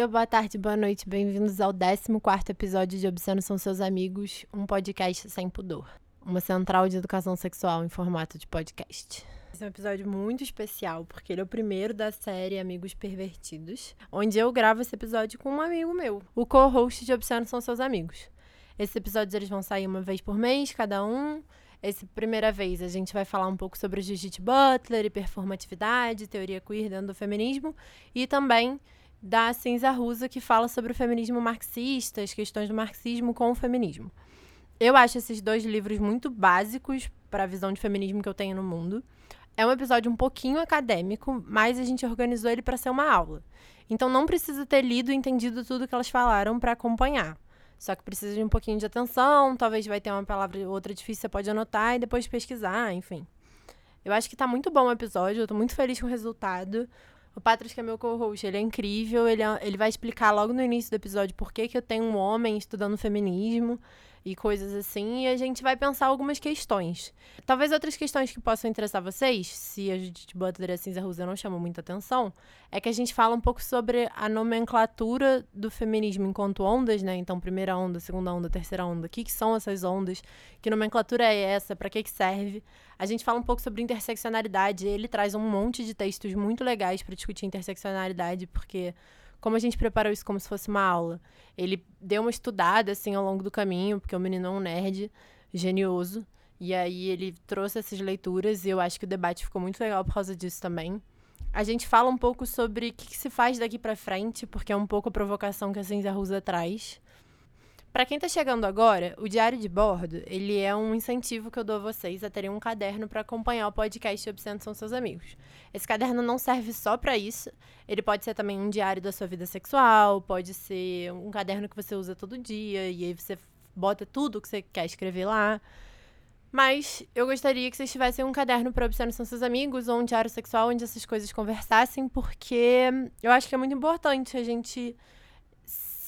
dia, boa tarde, boa noite. Bem-vindos ao 14 episódio de Obsceno São Seus Amigos, um podcast sem pudor. Uma central de educação sexual em formato de podcast. Esse é um episódio muito especial, porque ele é o primeiro da série Amigos Pervertidos, onde eu gravo esse episódio com um amigo meu, o co-host de Obsceno São Seus Amigos. Esses episódios eles vão sair uma vez por mês, cada um. Essa primeira vez a gente vai falar um pouco sobre Judith Butler e performatividade, teoria queer dentro do feminismo e também da Cinza Rusa, que fala sobre o feminismo marxista, as questões do marxismo com o feminismo. Eu acho esses dois livros muito básicos para a visão de feminismo que eu tenho no mundo. É um episódio um pouquinho acadêmico, mas a gente organizou ele para ser uma aula. Então não precisa ter lido e entendido tudo que elas falaram para acompanhar. Só que precisa de um pouquinho de atenção, talvez vai ter uma palavra ou outra difícil, você pode anotar e depois pesquisar, enfim. Eu acho que tá muito bom o episódio, eu tô muito feliz com o resultado. O Patrick, é meu co-host, ele é incrível, ele, é, ele vai explicar logo no início do episódio por que, que eu tenho um homem estudando feminismo e coisas assim, e a gente vai pensar algumas questões. Talvez outras questões que possam interessar vocês, se a Judith Butler e a Cinza Rusa não chamam muita atenção, é que a gente fala um pouco sobre a nomenclatura do feminismo enquanto ondas, né? Então, primeira onda, segunda onda, terceira onda, o que, que são essas ondas, que nomenclatura é essa, para que, que serve. A gente fala um pouco sobre interseccionalidade, ele traz um monte de textos muito legais para discutir interseccionalidade, porque como a gente preparou isso como se fosse uma aula, ele deu uma estudada assim ao longo do caminho, porque o menino é um nerd genioso. E aí ele trouxe essas leituras e eu acho que o debate ficou muito legal por causa disso também. A gente fala um pouco sobre o que, que se faz daqui para frente, porque é um pouco a provocação que a Cinza Rusa traz. Para quem está chegando agora, o diário de bordo, ele é um incentivo que eu dou a vocês a terem um caderno para acompanhar o podcast Obsceno São Seus Amigos. Esse caderno não serve só para isso, ele pode ser também um diário da sua vida sexual, pode ser um caderno que você usa todo dia e aí você bota tudo que você quer escrever lá. Mas eu gostaria que vocês tivessem um caderno para Obsceno São Seus Amigos ou um diário sexual onde essas coisas conversassem, porque eu acho que é muito importante a gente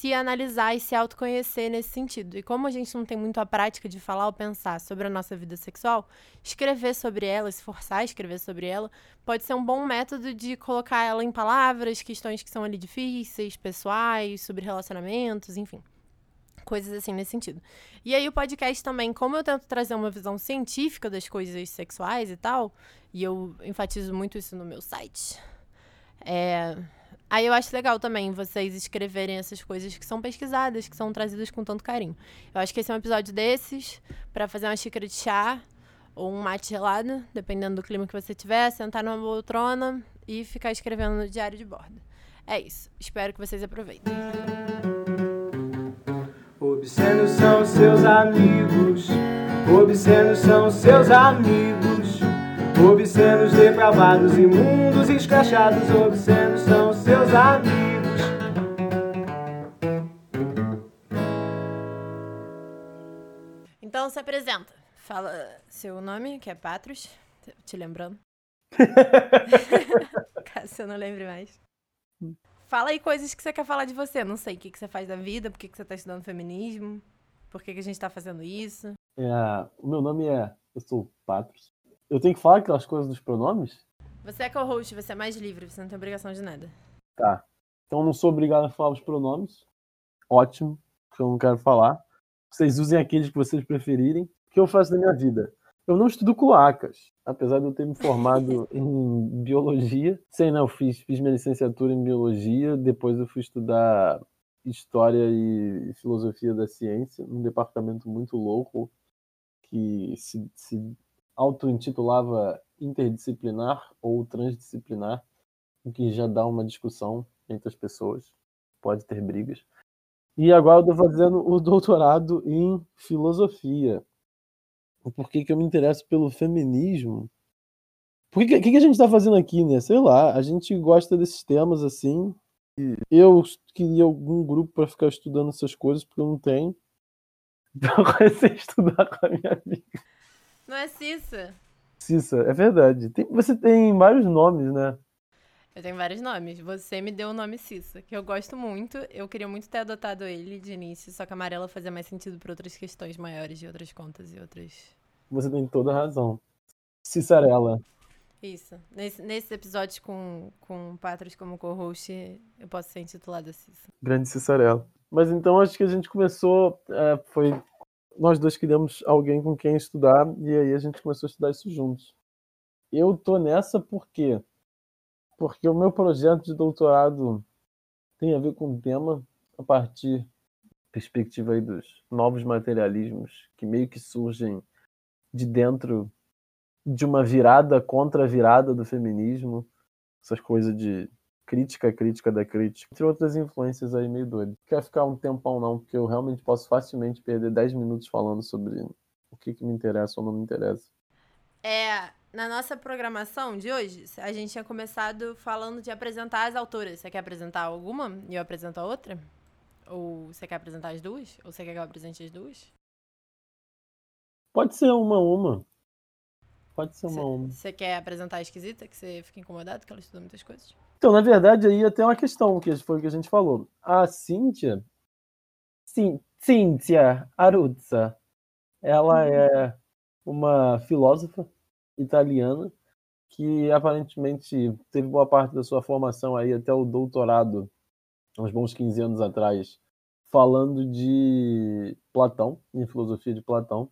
se analisar e se autoconhecer nesse sentido. E como a gente não tem muito a prática de falar ou pensar sobre a nossa vida sexual, escrever sobre ela, se forçar a escrever sobre ela, pode ser um bom método de colocar ela em palavras, questões que são ali difíceis, pessoais, sobre relacionamentos, enfim. Coisas assim nesse sentido. E aí, o podcast também, como eu tento trazer uma visão científica das coisas sexuais e tal, e eu enfatizo muito isso no meu site, é, Aí eu acho legal também vocês escreverem essas coisas que são pesquisadas, que são trazidas com tanto carinho. Eu acho que esse é um episódio desses, para fazer uma xícara de chá ou um mate gelado, dependendo do clima que você tiver, sentar numa poltrona e ficar escrevendo no diário de bordo. É isso. Espero que vocês aproveitem. Obscenos são seus amigos, obscenos são seus amigos. Obscenos, depravados, imundos, escrachados, obscenos são seus amigos. Então se apresenta. Fala seu nome, que é Patros, te lembrando. Caso eu não lembre mais. Fala aí coisas que você quer falar de você. Não sei o que, que você faz da vida, por que, que você está estudando feminismo, por que, que a gente está fazendo isso. É, o meu nome é. Eu sou Patros. Eu tenho que falar aquelas coisas dos pronomes? Você é co-host, você é mais livre, você não tem obrigação de nada. Tá. Então não sou obrigado a falar os pronomes. Ótimo, que eu não quero falar. Vocês usem aqueles que vocês preferirem. O que eu faço na minha vida? Eu não estudo cloacas, apesar de eu ter me formado em biologia. Sei, não, eu fiz, fiz minha licenciatura em biologia, depois eu fui estudar história e filosofia da ciência num departamento muito louco que se, se auto-intitulava interdisciplinar ou transdisciplinar, o que já dá uma discussão entre as pessoas, pode ter brigas. E agora eu estou fazendo o doutorado em filosofia. Por que, que eu me interesso pelo feminismo? O que, que, que a gente está fazendo aqui, né? Sei lá, a gente gosta desses temas assim. Eu queria algum grupo para ficar estudando essas coisas, porque eu não tenho. Então, vai ser estudar com a minha amiga. Não é Cissa? Cissa, é verdade. Tem, você tem vários nomes, né? Eu tenho vários nomes. Você me deu o nome Cissa, que eu gosto muito. Eu queria muito ter adotado ele de início, só que amarela fazia mais sentido para outras questões maiores de outras contas e outras. Você tem toda a razão. Cissarela. Isso. Nesse, nesses episódios com, com Patras como co-host, eu posso ser intitulada Cissa. Grande Cissarela. Mas então acho que a gente começou, é, foi nós dois queríamos alguém com quem estudar e aí a gente começou a estudar isso juntos. Eu tô nessa por quê? Porque o meu projeto de doutorado tem a ver com o tema a partir da perspectiva aí dos novos materialismos que meio que surgem de dentro de uma virada contra a virada do feminismo, essas coisas de crítica, crítica da crítica, entre outras influências aí meio doido. Quer ficar um tempão não, porque eu realmente posso facilmente perder 10 minutos falando sobre o que, que me interessa ou não me interessa. É, na nossa programação de hoje, a gente tinha começado falando de apresentar as autoras. Você quer apresentar alguma e eu apresento a outra? Ou você quer apresentar as duas? Ou você quer que eu apresente as duas? Pode ser uma uma. Pode ser uma. Você quer apresentar a esquisita, que você fica incomodado, que ela estuda muitas coisas? Então, na verdade, aí até uma questão, que foi o que a gente falou. A Cíntia, Sim, Cíntia Aruzza, ela uhum. é uma filósofa italiana que aparentemente teve boa parte da sua formação aí até o doutorado, uns bons 15 anos atrás, falando de Platão, em filosofia de Platão.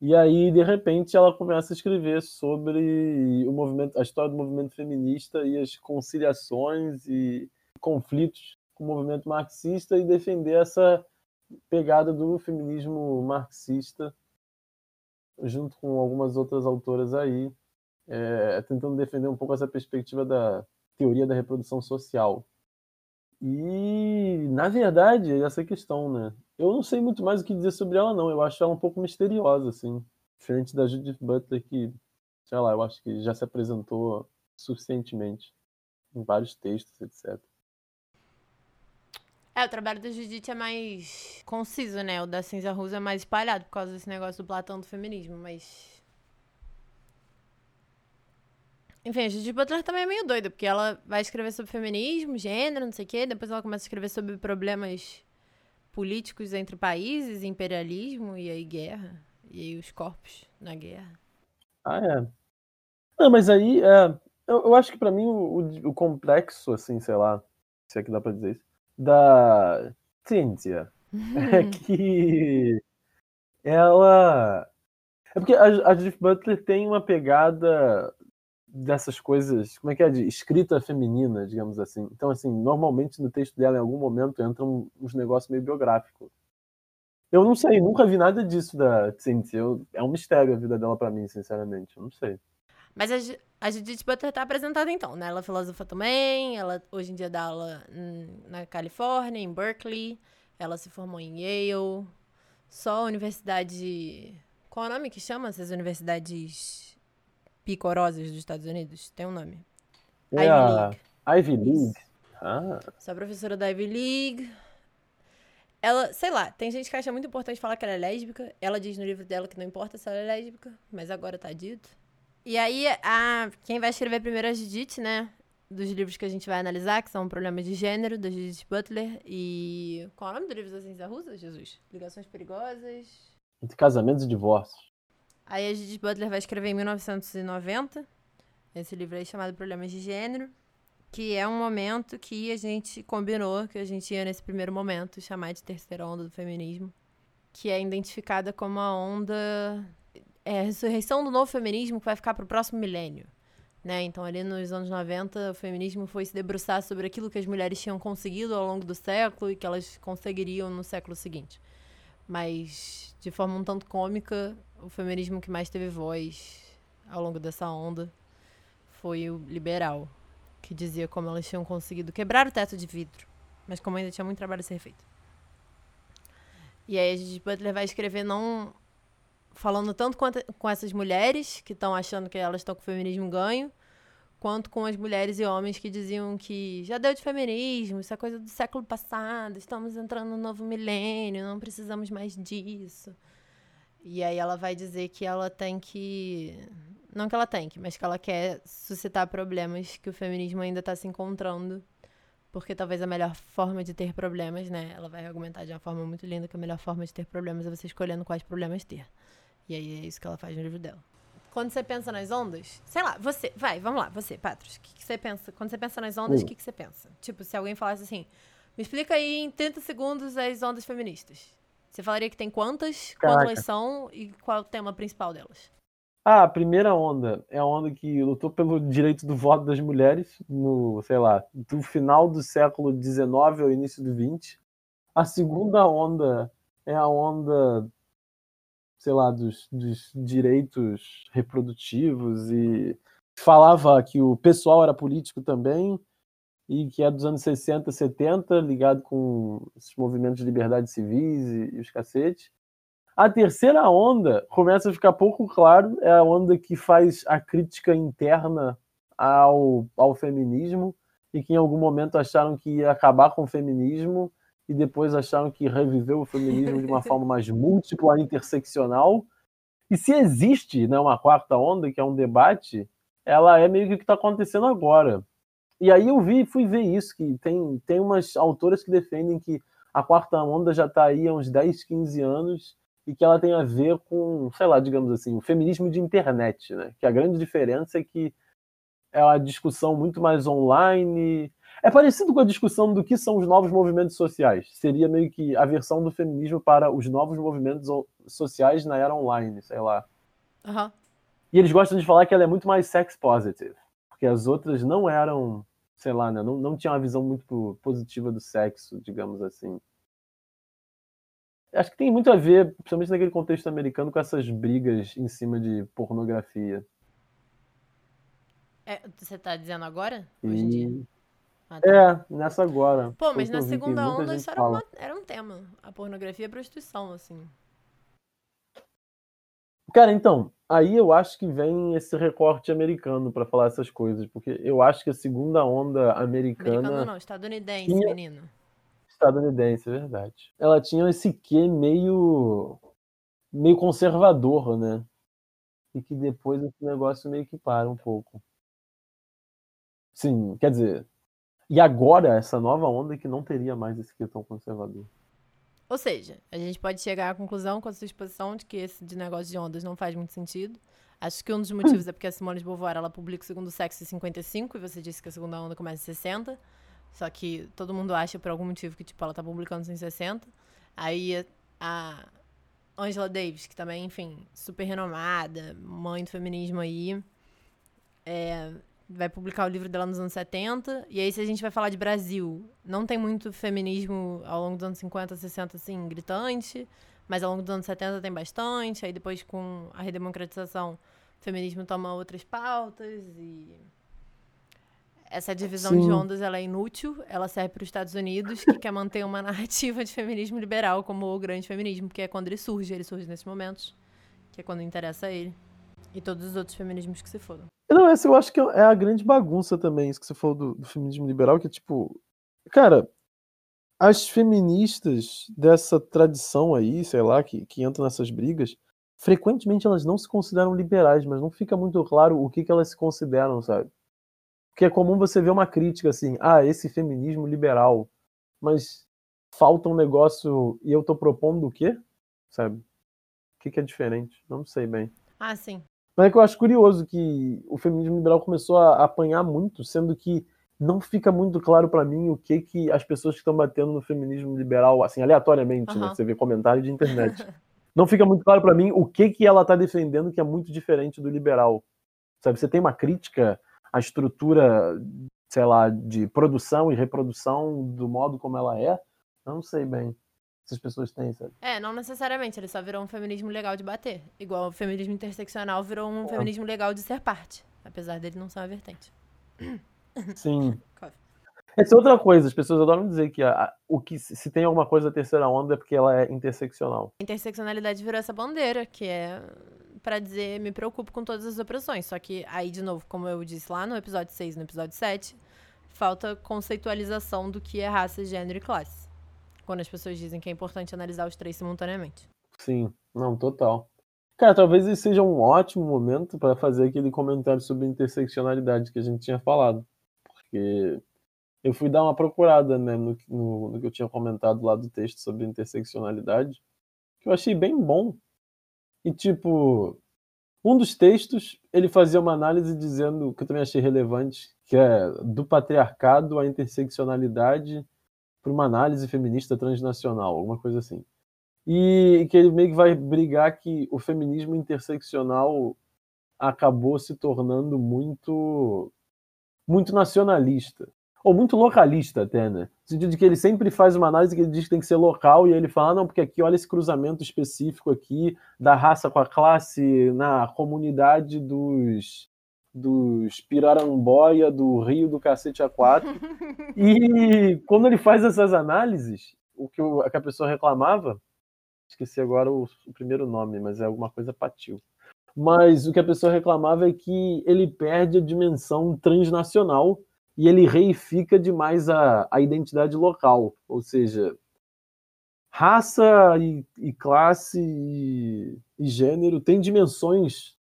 E aí, de repente, ela começa a escrever sobre o movimento, a história do movimento feminista e as conciliações e conflitos com o movimento marxista e defender essa pegada do feminismo marxista junto com algumas outras autoras aí, é, tentando defender um pouco essa perspectiva da teoria da reprodução social. E, na verdade, essa questão, né? Eu não sei muito mais o que dizer sobre ela, não. Eu acho ela um pouco misteriosa, assim. Diferente da Judith Butler, que, sei lá, eu acho que já se apresentou suficientemente em vários textos, etc. É, o trabalho da Judith é mais conciso, né? O da Cinza Russa é mais espalhado por causa desse negócio do Platão do feminismo, mas. Enfim, a Judith Butler também é meio doida, porque ela vai escrever sobre feminismo, gênero, não sei o quê, depois ela começa a escrever sobre problemas políticos entre países, imperialismo e aí guerra. E aí os corpos na guerra. Ah, é. Não, mas aí, é, eu, eu acho que para mim o, o, complexo, assim, sei lá, se é que dá pra dizer isso, da Cynthia é que ela. É porque a, a Judith Butler tem uma pegada dessas coisas, como é que é, de escrita feminina, digamos assim. Então, assim, normalmente no texto dela, em algum momento, entram uns negócios meio biográficos. Eu não sei, nunca vi nada disso da Cynthia. É um mistério a vida dela para mim, sinceramente. Eu não sei. Mas a, a Judith Butler tá apresentada então, né? Ela é filósofa também, ela hoje em dia dá aula na Califórnia, em Berkeley. Ela se formou em Yale. Só a universidade... Qual é o nome que chama essas universidades picorosas dos Estados Unidos? Tem um nome. É Ivy League. Ivy League. Ah. Sou professora da Ivy League. Ela, sei lá, tem gente que acha muito importante falar que ela é lésbica. Ela diz no livro dela que não importa se ela é lésbica, mas agora tá dito. E aí, a, quem vai escrever primeiro é a Judith, né? Dos livros que a gente vai analisar, que são Problemas de Gênero, da Judith Butler. E. Qual é o nome do livro da Ciência Russa, Jesus? Ligações Perigosas. Entre casamentos e divórcios. Aí a Judith Butler vai escrever em 1990 esse livro aí chamado Problemas de Gênero, que é um momento que a gente combinou que a gente ia nesse primeiro momento chamar de terceira onda do feminismo, que é identificada como a onda é a ressurreição do novo feminismo que vai ficar para o próximo milênio. Né? Então, ali nos anos 90, o feminismo foi se debruçar sobre aquilo que as mulheres tinham conseguido ao longo do século e que elas conseguiriam no século seguinte. Mas, de forma um tanto cômica, o feminismo que mais teve voz ao longo dessa onda foi o liberal, que dizia como elas tinham conseguido quebrar o teto de vidro, mas como ainda tinha muito trabalho a ser feito. E aí a gente Butler vai escrever não falando tanto com essas mulheres que estão achando que elas estão com o feminismo ganho, quanto com as mulheres e homens que diziam que já deu de feminismo, isso é coisa do século passado, estamos entrando no novo milênio, não precisamos mais disso. E aí ela vai dizer que ela tem que. Não que ela tem que, mas que ela quer suscitar problemas que o feminismo ainda está se encontrando. Porque talvez a melhor forma de ter problemas, né? Ela vai argumentar de uma forma muito linda que a melhor forma de ter problemas é você escolhendo quais problemas ter. E aí é isso que ela faz no livro dela. quando você pensa nas ondas, sei lá, você, vai, vamos lá, você, Patros, o que, que você pensa? Quando você pensa nas ondas, o Hum. que, que você pensa? Tipo, se alguém falasse assim, me explica aí em 30 segundos as ondas feministas. Você falaria que tem quantas, quando Caraca. elas são e qual é o tema principal delas? Ah, a primeira onda é a onda que lutou pelo direito do voto das mulheres no, sei lá, do final do século XIX ao início do XX. A segunda onda é a onda, sei lá, dos, dos direitos reprodutivos e falava que o pessoal era político também e que é dos anos 60, 70, ligado com esses movimentos de liberdades civis e, e os cacetes. A terceira onda começa a ficar pouco claro, é a onda que faz a crítica interna ao, ao feminismo e que em algum momento acharam que ia acabar com o feminismo e depois acharam que reviveu o feminismo de uma forma mais múltipla, interseccional. E se existe né, uma quarta onda, que é um debate, ela é meio que o que está acontecendo agora. E aí eu vi, fui ver isso, que tem, tem umas autoras que defendem que a quarta onda já está aí há uns 10, 15 anos e que ela tem a ver com, sei lá, digamos assim, o feminismo de internet, né? Que a grande diferença é que é uma discussão muito mais online. É parecido com a discussão do que são os novos movimentos sociais. Seria meio que a versão do feminismo para os novos movimentos sociais na era online, sei lá. Aham. E eles gostam de falar que ela é muito mais sex positive, porque as outras não eram, sei lá, né, não, não tinham uma visão muito positiva do sexo, digamos assim. Acho que tem muito a ver, principalmente naquele contexto americano, com essas brigas em cima de pornografia. É, você tá dizendo agora? Hoje em dia? Ah, tá. É, nessa agora. Pô, mas na segunda onda isso era, uma- era um tema. A pornografia e a prostituição, assim. Cara, então, aí eu acho que vem esse recorte americano pra falar essas coisas, porque eu acho que a segunda onda Americano americana não, estadunidense, tinha- menino. estadunidense, é verdade. Ela tinha esse quê meio meio conservador, né? E que depois esse negócio meio que para um pouco. Sim, quer dizer, e agora essa nova onda que não teria mais esse quê tão conservador. Ou seja, a gente pode chegar à conclusão com a sua exposição de que esse de negócio de ondas não faz muito sentido. Acho que um dos motivos é porque a Simone de Beauvoir ela publica o segundo sexo em 55 e você disse que a segunda onda começa em 60. Só que todo mundo acha por algum motivo que tipo ela tá publicando em 60. Aí a Angela Davis, que também, enfim, super renomada, mãe do feminismo aí, é, vai publicar o livro dela nos anos 70. E aí, se a gente vai falar de Brasil, não tem muito feminismo ao longo dos anos 50, 60, assim, gritante. Mas ao longo dos anos 70 tem bastante. Aí depois, com a redemocratização, o feminismo toma outras pautas e... Essa divisão de Sim. ondas ela é inútil, ela serve para os Estados Unidos, que quer manter uma narrativa de feminismo liberal como o grande feminismo, que é quando ele surge, ele surge nesses momentos, que é quando interessa a ele. E todos os outros feminismos que se foram. Não, essa eu acho que é a grande bagunça também, isso que você falou do, do feminismo liberal, que é tipo. Cara, as feministas dessa tradição aí, sei lá, que, que entram nessas brigas, frequentemente elas não se consideram liberais, mas não fica muito claro o que, que elas se consideram, sabe? Porque é comum você ver uma crítica assim, ah, esse feminismo liberal, mas falta um negócio e eu tô propondo o quê? Sabe? O que, que é diferente? Não sei bem. Ah, sim. Mas é que eu acho curioso que o feminismo liberal começou a apanhar muito, sendo que não fica muito claro pra mim o que que as pessoas que estão batendo no feminismo liberal, assim, aleatoriamente, né? Aham. Você vê comentário de internet. não fica muito claro pra mim o que que ela tá defendendo que é muito diferente do liberal. Sabe, você tem uma crítica à estrutura, sei lá, de produção e reprodução do modo como ela é? Eu não sei bem se as pessoas têm, sabe? É, não necessariamente, ele só virou um feminismo legal de bater. Igual o feminismo interseccional virou um feminismo legal de ser parte. Apesar dele não ser uma vertente. Sim. Essa é outra coisa, as pessoas adoram dizer que a- a- o que se tem alguma coisa da terceira onda é porque ela é interseccional. Interseccionalidade virou essa bandeira, que é pra dizer me preocupo com todas as opressões. Só que aí, de novo, como eu disse lá no episódio 6 e no episódio 7, falta conceitualização do que é raça, gênero e classe. Quando as pessoas dizem que é importante analisar os três simultaneamente. Sim, não, total. Cara, talvez esse seja um ótimo momento para fazer aquele comentário sobre interseccionalidade que a gente tinha falado. Porque eu fui dar uma procurada né, no, no- no que eu tinha comentado lá do texto sobre interseccionalidade, que eu achei bem bom. E, tipo, Um dos textos, ele fazia uma análise dizendo, que eu também achei relevante, que é do patriarcado à interseccionalidade para uma análise feminista transnacional, alguma coisa assim. E que ele meio que vai brigar que o feminismo interseccional acabou se tornando muito muito nacionalista ou muito localista até, né? No sentido de que ele sempre faz uma análise que ele diz que tem que ser local e ele fala, ah, não, porque aqui olha esse cruzamento específico aqui da raça com a classe na comunidade dos dos Piraramboia, do Rio do Cacete A4. e quando ele faz essas análises, o que, o, a pessoa reclamava, esqueci agora o, o, primeiro nome, mas é alguma coisa patil. Mas o que a pessoa reclamava é que ele perde a dimensão transnacional e ele reifica demais a, a identidade local, ou seja, raça e, e classe e, e, gênero têm dimensões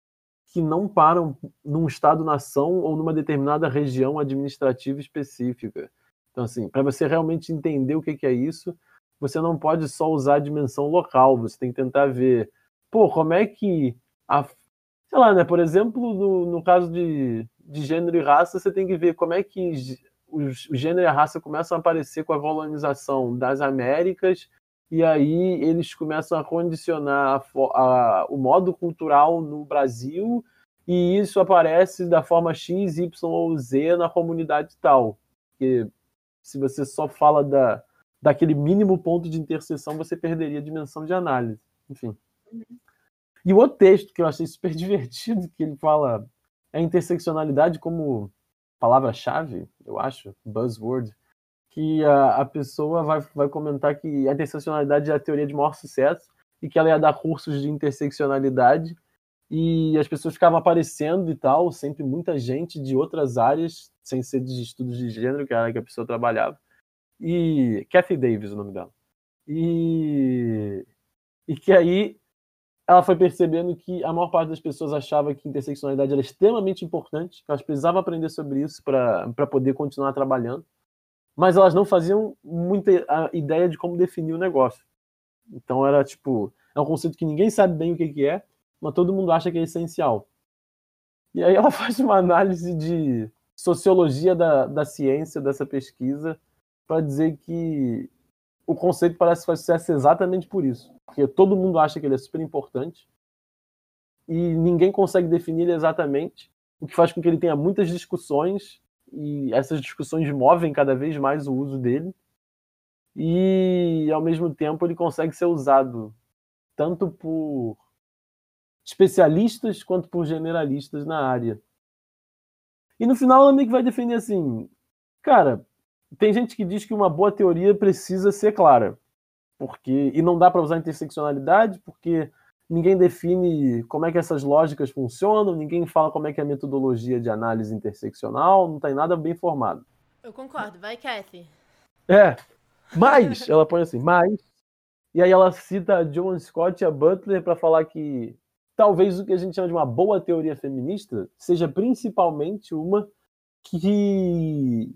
que não param num estado-nação ou numa determinada região administrativa específica. Então, assim, para você realmente entender o que, é isso, você não pode só usar a dimensão local, você tem que tentar ver, pô, como é que a, sei lá, né, por exemplo, no, no caso de, de gênero e raça, você tem que ver como é que os, o gênero e a raça começam a aparecer com a colonização das Américas, e aí eles começam a condicionar a, a, o modo cultural no Brasil, e isso aparece da forma X, Y ou Z na comunidade tal. Porque se você só fala da, daquele mínimo ponto de interseção, você perderia a dimensão de análise. Enfim. Uhum. E o outro texto que eu achei super divertido, que ele fala a interseccionalidade como palavra-chave, eu acho, buzzword, que a, a pessoa vai, vai comentar que a interseccionalidade é a teoria de maior sucesso e que ela ia dar cursos de interseccionalidade e as pessoas ficavam aparecendo e tal, sempre muita gente de outras áreas, sem ser de estudos de gênero, que era que a pessoa trabalhava. E Kathy Davis, o nome dela. E, e que aí ela foi percebendo que a maior parte das pessoas achava que interseccionalidade era extremamente importante, que elas precisavam aprender sobre isso para poder continuar trabalhando, mas elas não faziam muita ideia de como definir o negócio. Então era tipo, é um conceito que ninguém sabe bem o que, que é, mas todo mundo acha que é essencial. E aí ela faz uma análise de sociologia da, da ciência dessa pesquisa para dizer que o conceito parece fazer sucesso exatamente por isso. Porque todo mundo acha que ele é super importante e ninguém consegue definir ele exatamente, o que faz com que ele tenha muitas discussões e essas discussões movem cada vez mais o uso dele. E ao mesmo tempo ele consegue ser usado tanto por especialistas quanto por generalistas na área. E no final ela meio que vai defender assim, cara, tem gente que diz que uma boa teoria precisa ser clara, porque e não dá para usar interseccionalidade porque ninguém define como é que essas lógicas funcionam, ninguém fala como é que é a metodologia de análise interseccional, não tem nada bem formado. Eu concordo, vai Kathy. É, mas ela põe assim, mas e aí ela cita a John Scott e a Butler para falar que talvez o que a gente chama de uma boa teoria feminista seja principalmente uma que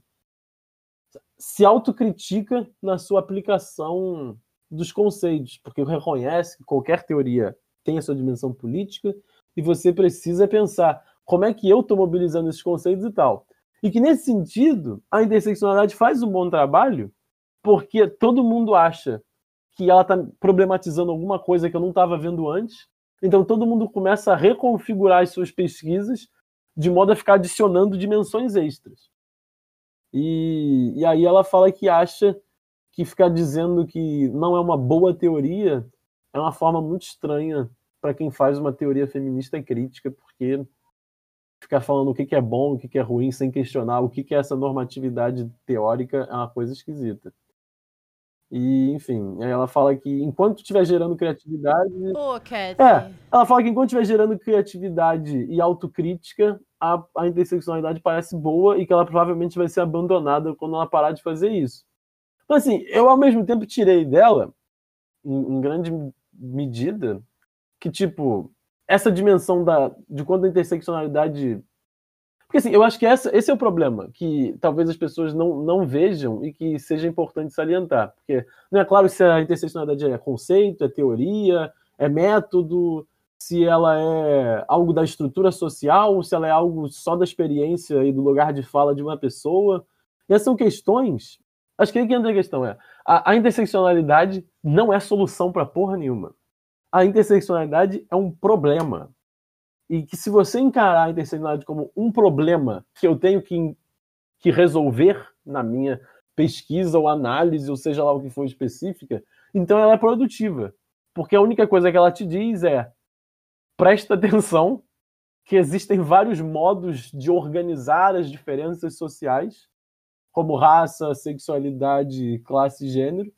se autocritica na sua aplicação dos conceitos, porque reconhece que qualquer teoria tem a sua dimensão política e você precisa pensar como é que eu estou mobilizando esses conceitos e tal. E que nesse sentido, a interseccionalidade faz um bom trabalho, porque todo mundo acha que ela está problematizando alguma coisa que eu não estava vendo antes. Então todo mundo começa a reconfigurar as suas pesquisas de modo a ficar adicionando dimensões extras. E, e aí ela fala que acha que ficar dizendo que não é uma boa teoria é uma forma muito estranha para quem faz uma teoria feminista crítica, porque ficar falando o que, é bom, o que, é ruim, sem questionar o que, que é essa normatividade teórica é uma coisa esquisita. E, enfim, ela fala que enquanto estiver gerando criatividade. Pô, Cat. É, ela fala que enquanto estiver gerando criatividade e autocrítica, a, a interseccionalidade parece boa e que ela provavelmente vai ser abandonada quando ela parar de fazer isso. Então, assim, eu ao mesmo tempo tirei dela, em, em grande medida, que, tipo, essa dimensão da, de quando a interseccionalidade porque assim, eu acho que essa, esse é o problema, que talvez as pessoas não, não vejam e que seja importante salientar. Porque não é claro se a interseccionalidade é conceito, é teoria, é método, se ela é algo da estrutura social, se ela é algo só da experiência e do lugar de fala de uma pessoa. E essas são questões. Acho que aí que entra a questão é: a, a interseccionalidade não é solução para porra nenhuma. A interseccionalidade é um problema. E que se você encarar a interseccionalidade como um problema que eu tenho que, que resolver na minha pesquisa ou análise, ou seja lá o que for específica, então ela é produtiva. Porque a única coisa que ela te diz é: presta atenção que existem vários modos de organizar as diferenças sociais, como raça, sexualidade, classe e gênero,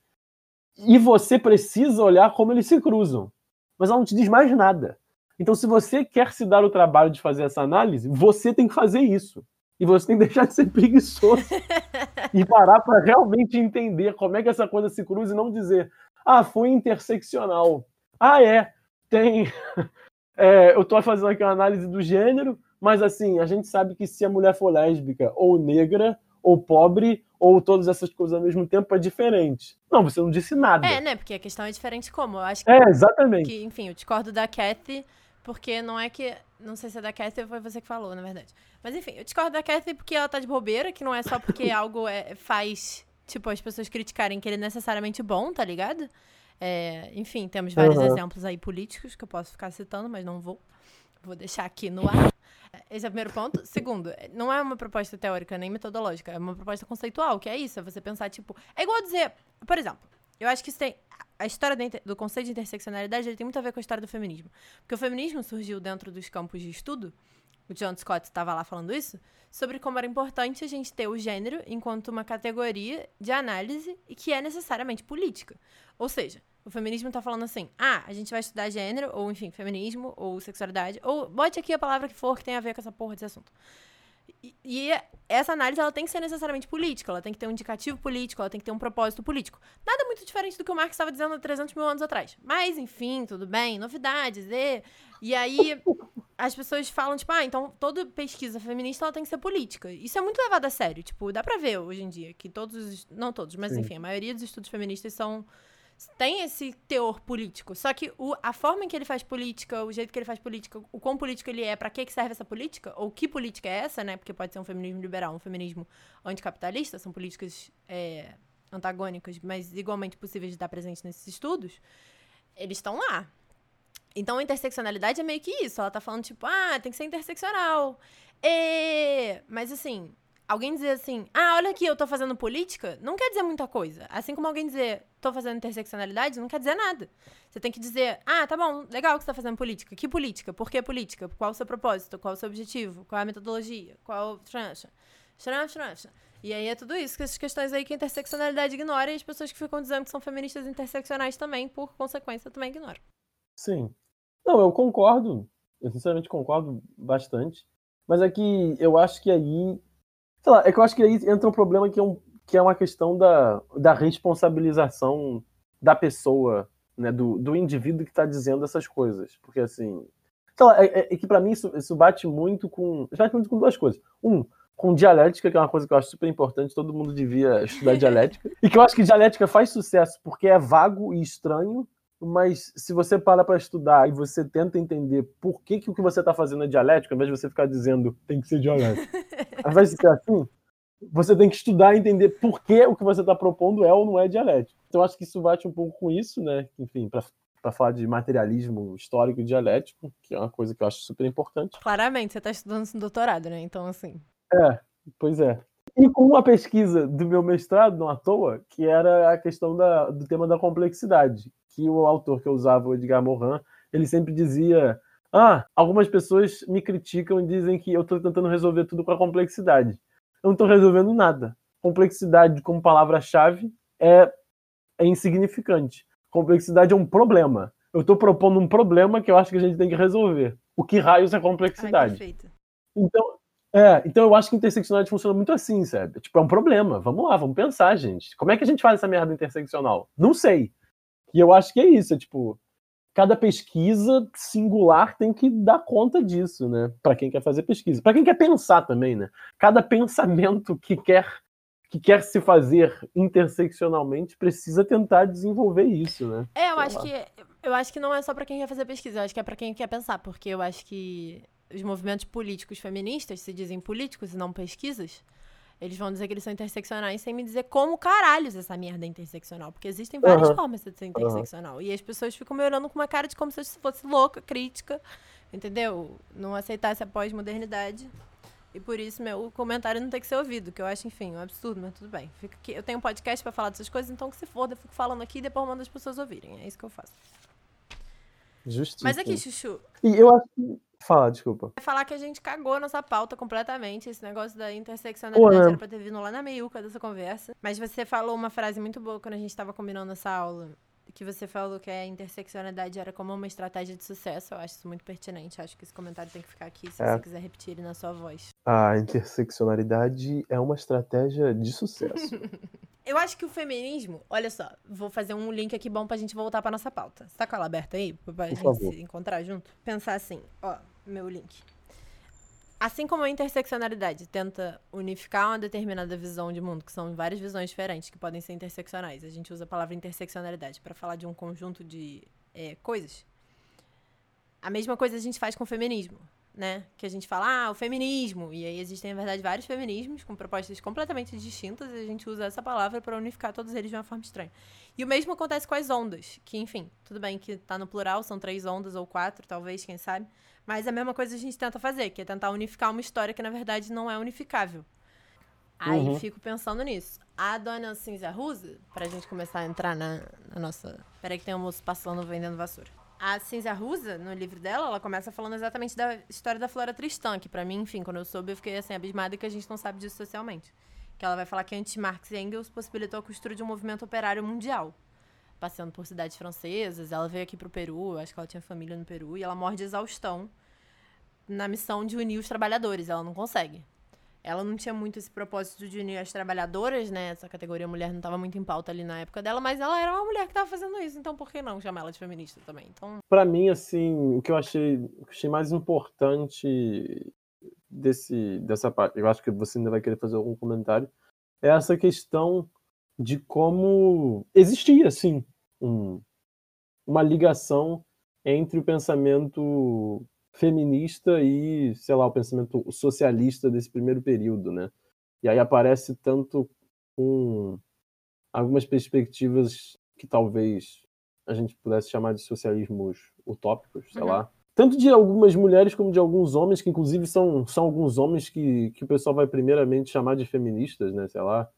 e você precisa olhar como eles se cruzam. Mas ela não te diz mais nada. Então, se você quer se dar o trabalho de fazer essa análise, você tem que fazer isso. E você tem que deixar de ser preguiçoso e parar para realmente entender como é que essa coisa se cruza e não dizer, ah, foi interseccional. Ah, é, tem. É, eu estou fazendo aqui uma análise do gênero, mas assim, a gente sabe que se a mulher for lésbica ou negra, ou pobre, ou todas essas coisas ao mesmo tempo, é diferente. Não, você não disse nada. É, né? Porque a questão é diferente como. Eu acho que, é, exatamente. Que, enfim, eu discordo da Kathy, porque não é que. Não sei se é da Kathy ou foi você que falou, na verdade. Mas enfim, eu discordo da Kathy porque ela tá de bobeira, que não é só porque algo é, faz, tipo, as pessoas criticarem que ele é necessariamente bom, tá ligado? É, enfim, temos vários uhum. exemplos aí políticos que eu posso ficar citando, mas não vou. Vou deixar aqui no ar. Esse é o primeiro ponto. Segundo, não é uma proposta teórica nem metodológica, é uma proposta conceitual, que é isso, é você pensar, tipo. É igual dizer, por exemplo, eu acho que isso tem. A história do conceito de interseccionalidade ele tem muito a ver com a história do feminismo. Porque o feminismo surgiu dentro dos campos de estudo, o John Scott estava lá falando isso, sobre como era importante a gente ter o gênero enquanto uma categoria de análise e que é necessariamente política. Ou seja, o feminismo tá falando assim: ah, a gente vai estudar gênero, ou enfim, feminismo, ou sexualidade, ou bote aqui a palavra que for que tem a ver com essa porra desse assunto. E, e, essa análise ela tem que ser necessariamente política, ela tem que ter um indicativo político, ela tem que ter um propósito político. Nada muito diferente do que o Marx estava dizendo há 300 mil anos atrás. Mas, enfim, tudo bem, novidades. E, e aí as pessoas falam, tipo, ah, então toda pesquisa feminista ela tem que ser política. Isso é muito levado a sério. Tipo, dá pra ver hoje em dia que todos, não todos, mas Sim. enfim, a maioria dos estudos feministas são tem esse teor político. Só que o, a forma em que ele faz política, o jeito que ele faz política, o quão político ele é, para que, que serve essa política, ou que política é essa, né? Porque pode ser um feminismo liberal, um feminismo anticapitalista, são políticas é, antagônicas, mas igualmente possíveis de estar presentes nesses estudos. Eles estão lá. Então a interseccionalidade é meio que isso. Ela tá falando, tipo, ah, tem que ser interseccional. E... Mas assim, alguém dizer assim, ah, olha aqui, eu tô fazendo política, não quer dizer muita coisa. Assim como alguém dizer, tô fazendo interseccionalidade, não quer dizer nada. Você tem que dizer, ah, tá bom, legal que você tá fazendo política. Que política? Por que política? Qual o seu propósito? Qual o seu objetivo? Qual é a metodologia? Qual. E aí é tudo isso, que essas questões aí que a interseccionalidade ignora e as pessoas que ficam dizendo que são feministas interseccionais também, por consequência, também ignoram. Sim. Não, eu concordo. Eu sinceramente concordo bastante. Mas é que eu acho que aí Sei lá, é que eu acho que aí entra um problema que é, um, que é uma questão da, da responsabilização da pessoa, né, do, do indivíduo que está dizendo essas coisas. Porque, assim, sei lá, é, é, é que para mim isso, isso bate muito com. Bate muito com duas coisas. Um, com dialética, que é uma coisa que eu acho super importante, todo mundo devia estudar dialética. e que eu acho que dialética faz sucesso porque é vago e estranho, mas se você para para estudar e você tenta entender por que, que o que você está fazendo é dialético, ao invés de você ficar dizendo tem que ser dialético, ao invés de ser assim, você tem que estudar e entender por que o que você está propondo é ou não é dialético. Então acho que isso bate um pouco com isso, né? Enfim, para falar de materialismo histórico e dialético, que é uma coisa que eu acho super importante. Claramente, você está estudando no doutorado, né? Então, assim. É, pois é. E com uma pesquisa do meu mestrado, não à toa, que era a questão da, do tema da complexidade, que o autor que eu usava, o Edgar Morin, ele sempre dizia: Ah, algumas pessoas me criticam e dizem que eu estou tentando resolver tudo com a complexidade. Eu não estou resolvendo nada. Complexidade como palavra-chave é, é insignificante. Complexidade é um problema. Eu estou propondo um problema que eu acho que a gente tem que resolver. O que raios é complexidade? Ai, então, é, então eu acho que interseccionalidade funciona muito assim, sabe? Tipo, é um problema. Vamos lá, vamos pensar, gente. Como é que a gente faz essa merda interseccional? Não sei. E eu acho que é isso, é tipo, cada pesquisa singular tem que dar conta disso, né? Para quem quer fazer pesquisa, para quem quer pensar também, né? Cada pensamento que quer que quer se fazer interseccionalmente precisa tentar desenvolver isso, né? É, eu Sei acho lá. que Eu acho que não é só pra quem quer fazer pesquisa, eu acho que é pra quem quer pensar, porque eu acho que os movimentos políticos feministas se dizem políticos e não pesquisas. Eles vão dizer que eles são interseccionais sem me dizer como caralhos essa merda é interseccional. Porque existem várias Aham. formas de ser interseccional. E as pessoas ficam me olhando com uma cara de como se eu fosse louca, crítica, entendeu? Não aceitasse a pós-modernidade. E por isso meu comentário não tem que ser ouvido, que eu acho, enfim, um absurdo, mas tudo bem. Fica aqui. Eu tenho um podcast pra falar dessas coisas, então que se foda, eu fico falando aqui e depois mando as pessoas ouvirem. É isso que eu faço. Justiça. Mas aqui, Chuchu, E eu acho que. Fala, desculpa. vai falar que a gente cagou nossa pauta completamente. Esse negócio da interseccionalidade Pô, né? era pra ter vindo lá na meiuca dessa conversa. Mas você falou uma frase muito boa quando a gente tava combinando essa aula. Que você falou que a interseccionalidade era como uma estratégia de sucesso. Eu acho isso muito pertinente. Acho que esse comentário tem que ficar aqui se É. você quiser repetir ele na sua voz. A interseccionalidade é uma estratégia de sucesso. Eu acho que o feminismo, olha só, vou fazer um link aqui bom pra gente voltar pra nossa pauta. Você tá com ela aberta aí? Pra gente favor. se encontrar junto? Pensar assim, ó, meu link. Assim como a interseccionalidade tenta unificar uma determinada visão de mundo, que são várias visões diferentes que podem ser interseccionais, a gente usa a palavra interseccionalidade pra falar de um conjunto de é, coisas. A mesma coisa a gente faz com o feminismo, né? Que a gente fala, ah, o feminismo. E aí existem, na verdade, vários feminismos com propostas completamente distintas e a gente usa essa palavra para unificar todos eles de uma forma estranha. E o mesmo acontece com as ondas, que, enfim, tudo bem que tá no plural, são três ondas ou quatro, talvez, quem sabe. Mas a mesma coisa a gente tenta fazer, que é tentar unificar uma história que, na verdade, não é unificável. Aí Uhum. fico pensando nisso. A dona Cinza Rusa, pra gente começar a entrar na, na nossa. Peraí que tem um moço passando vendendo vassoura. A Cinza Rusa, no livro dela, ela começa falando exatamente da história da Flora Tristan, que pra mim, enfim, quando eu soube, eu fiquei assim, abismada que a gente não sabe disso socialmente. Que ela vai falar que antes Marx e Engels possibilitou a costura de um movimento operário mundial. Passeando por cidades francesas, ela veio aqui pro Peru, acho que ela tinha família no Peru, e ela morre de exaustão na missão de unir os trabalhadores, ela não consegue. Ela não tinha muito esse propósito de unir as trabalhadoras, né? Essa categoria mulher não estava muito em pauta ali na época dela, mas ela era uma mulher que estava fazendo isso, então por que não chamar ela de feminista também? Então, Pra mim, assim, o que eu achei, achei mais importante desse, dessa parte, eu acho que você ainda vai querer fazer algum comentário, é essa questão de como existia, assim, um, uma ligação entre o pensamento feminista e, sei lá, o pensamento socialista desse primeiro período, né? E aí aparece tanto com algumas perspectivas que talvez a gente pudesse chamar de socialismos utópicos, sei Uhum. lá. Tanto de algumas mulheres como de alguns homens, que inclusive são, são alguns homens que, que o pessoal vai primeiramente chamar de feministas, né? Sei lá.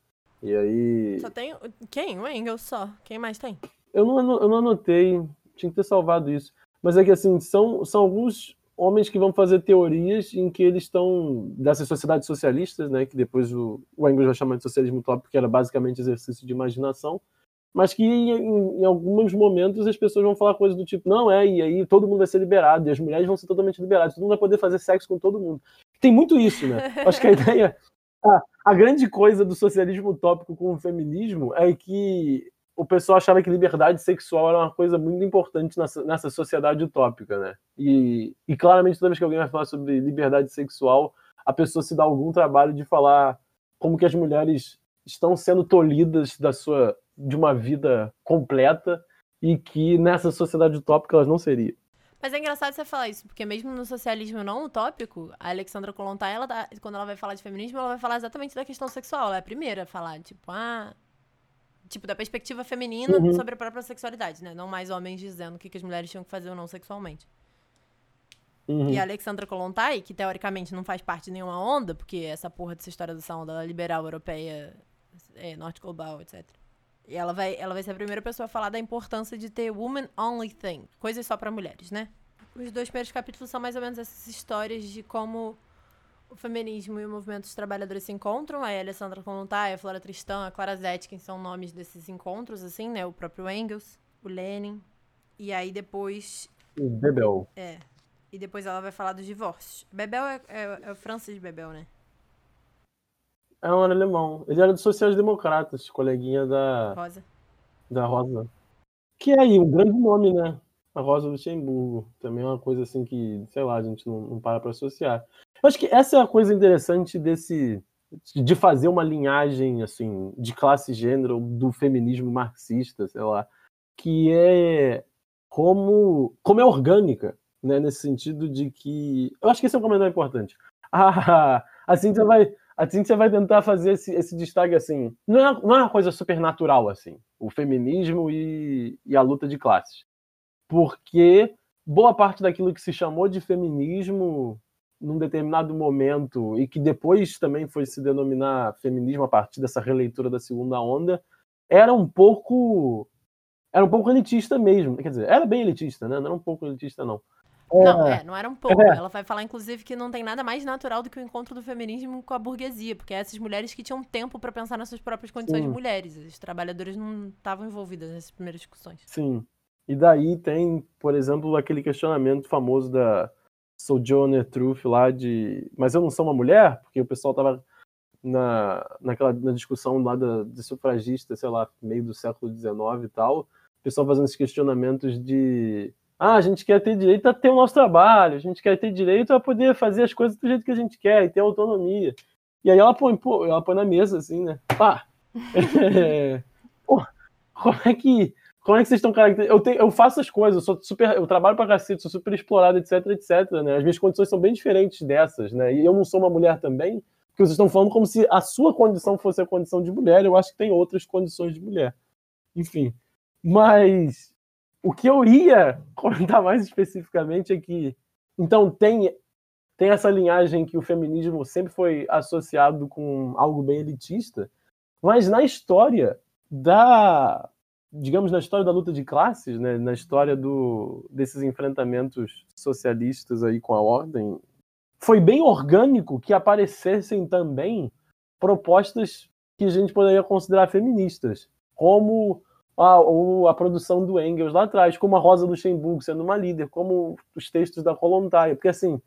E aí. só tem. Quem? O Engels só. Quem mais tem? Eu não, eu não anotei, tinha que ter salvado isso. Mas é que assim, são, são alguns homens que vão fazer teorias em que eles estão dessas sociedades socialistas, né? Que depois o, o Engels vai chamar de socialismo utópico, que era basicamente exercício de imaginação. Mas que em, em alguns momentos as pessoas vão falar coisas do tipo, não, é, e aí todo mundo vai ser liberado, e as mulheres vão ser totalmente liberadas, todo mundo vai poder fazer sexo com todo mundo. Tem muito isso, né? Acho que a ideia. A, a grande coisa do socialismo utópico com o feminismo é que o pessoal achava que liberdade sexual era uma coisa muito importante nessa, nessa sociedade utópica, né? E, e claramente toda vez que alguém vai falar sobre liberdade sexual, a pessoa se dá algum trabalho de falar como que as mulheres estão sendo tolhidas da sua de uma vida completa e que nessa sociedade utópica elas não seriam. Mas é engraçado você falar isso, porque mesmo no socialismo não utópico, a Alexandra Kollontai, ela dá- quando ela vai falar de feminismo, ela vai falar exatamente da questão sexual. Ela é a primeira a falar, tipo, ah. Tipo, da perspectiva feminina Uhum. sobre a própria sexualidade, né? Não mais homens dizendo o que, que as mulheres tinham que fazer ou não sexualmente. Uhum. E a Alexandra Kollontai, que teoricamente não faz parte de nenhuma onda, porque essa porra dessa história dessa onda liberal, europeia, é, norte global, etc. E ela vai, ela vai ser a primeira pessoa a falar da importância de ter woman only thing, coisas só pra mulheres, né? Os dois primeiros capítulos são mais ou menos essas histórias de como o feminismo e o movimento dos trabalhadores se encontram. Aí a Alessandra Kollontai, a Flora Tristan, a Clara Zetkin são nomes desses encontros, assim, né? O próprio Engels, o Lenin. E aí depois O Bebel. é. E depois ela vai falar dos divórcios. Bebel é, é, é o Francis Bebel, né? É um alemão. Ele era dos sociais-democratas, coleguinha da, Rosa. da Rosa. Que é aí, um grande nome, né? A Rosa Luxemburgo. Também é uma coisa assim que, sei lá, a gente não, não para pra associar. Eu acho que essa é a coisa interessante desse. de fazer uma linhagem, assim, de classe e gênero do feminismo marxista, sei lá. Que é como, como é orgânica, né? Nesse sentido de que. Eu acho que esse é um comentário importante. Ah, Cíntia vai. A Cíntia vai tentar fazer esse, esse destaque assim. Não é, não é uma coisa supernatural, assim, o feminismo e, e a luta de classes. Porque boa parte daquilo que se chamou de feminismo num determinado momento e que depois também foi se denominar feminismo a partir dessa releitura da segunda onda, era um pouco era um pouco elitista mesmo. Quer dizer, era bem elitista, né? Não era um pouco elitista, não. Não, é, não era um pouco. É. Ela vai falar, inclusive, que não tem nada mais natural do que o encontro do feminismo com a burguesia, porque essas mulheres que tinham tempo para pensar nas suas próprias condições Sim. de mulheres. As trabalhadoras não estavam envolvidas nessas primeiras discussões. Sim. E daí tem, por exemplo, aquele questionamento famoso da Sojourner Truth lá de. Mas eu não sou uma mulher? Porque o pessoal tava na, naquela na discussão lá da, de sufragista, sei lá, meio do século XIX e tal. O pessoal fazendo esses questionamentos de. Ah, a gente quer ter direito a ter o nosso trabalho, a gente quer ter direito a poder fazer as coisas do jeito que a gente quer e ter autonomia. E aí ela põe, pô, ela põe na mesa, assim, né? Pá! É, pô, como é que como é que vocês estão caracterizados? Eu, tenho, eu faço as coisas, eu, sou super, eu trabalho pra cacete, sou super explorado, etc, etc, né? As minhas condições são bem diferentes dessas, né? E eu não sou uma mulher também, porque vocês estão falando como se a sua condição fosse a condição de mulher, eu acho que tem outras condições de mulher. Enfim. Mas o que eu ia comentar mais especificamente é que, então, tem, tem essa linhagem que o feminismo sempre foi associado com algo bem elitista, mas na história da digamos, na história da luta de classes, né, na história do, desses enfrentamentos socialistas aí com a ordem, foi bem orgânico que aparecessem também propostas que a gente poderia considerar feministas, como a, a produção do Engels lá atrás, como a Rosa Luxemburgo sendo uma líder, como os textos da Kolontai, porque assim,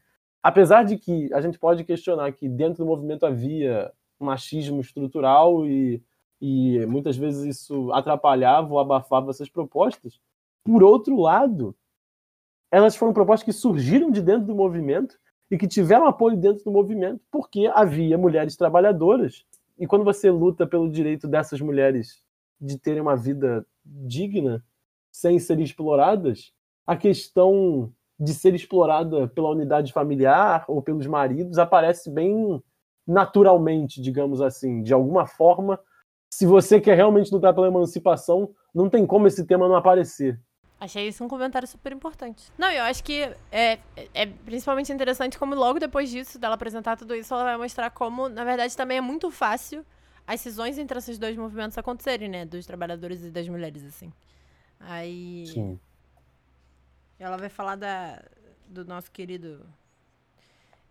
apesar de que a gente pode questionar que dentro do movimento havia machismo estrutural e e muitas vezes isso atrapalhava ou abafava essas propostas. Por outro lado, elas foram propostas que surgiram de dentro do movimento e que tiveram apoio dentro do movimento porque havia mulheres trabalhadoras. E quando você luta pelo direito dessas mulheres de terem uma vida digna, sem serem exploradas, a questão de ser explorada pela unidade familiar ou pelos maridos aparece bem naturalmente, digamos assim. De alguma forma, se você quer realmente lutar pela emancipação, não tem como esse tema não aparecer. Achei isso um comentário super importante. Não, eu acho que é, é principalmente interessante como logo depois disso, dela apresentar tudo isso, ela vai mostrar como, na verdade, também é muito fácil as cisões entre esses dois movimentos acontecerem, né? Dos trabalhadores e das mulheres, assim. Aí. Sim. Ela vai falar da, do nosso querido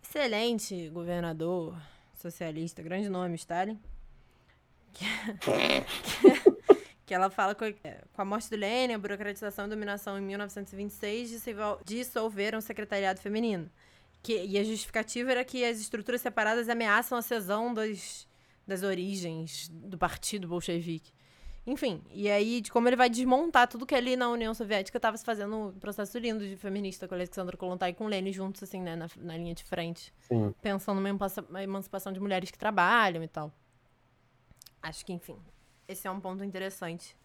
excelente governador socialista, grande nome, Stalin que, ela fala com, com a morte do Lênin, a burocratização e dominação em 1926 dissolveram o secretariado feminino. Que, e a justificativa era que as estruturas separadas ameaçam a cesão das, das origens do partido bolchevique. Enfim, e aí de como ele vai desmontar tudo que ali na União Soviética estava se fazendo um processo lindo de feminista com a Alexandra Kolontai e com Lenin juntos, assim, né, na, na linha de frente. Sim. Pensando numa emancipação de mulheres que trabalham e tal. Acho que, enfim, esse é um ponto interessante.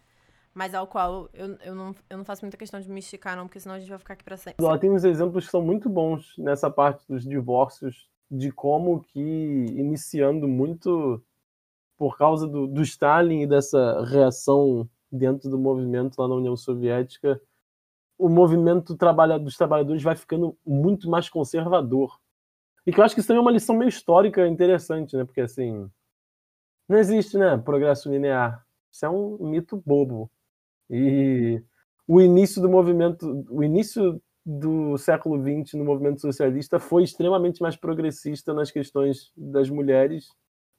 Mas ao qual eu, eu, não, eu não faço muita questão de me esticar, não, porque senão a gente vai ficar aqui para sempre. Ela tem uns exemplos que são muito bons nessa parte dos divórcios, de como que, iniciando muito por causa do, do Stalin e dessa reação dentro do movimento lá na União Soviética, o movimento dos trabalhadores vai ficando muito mais conservador. E que eu acho que isso também é uma lição meio histórica interessante, né? Porque assim, não existe, né? Progresso linear. Isso é um mito bobo. E o início do movimento, o início do século XX no movimento socialista foi extremamente mais progressista nas questões das mulheres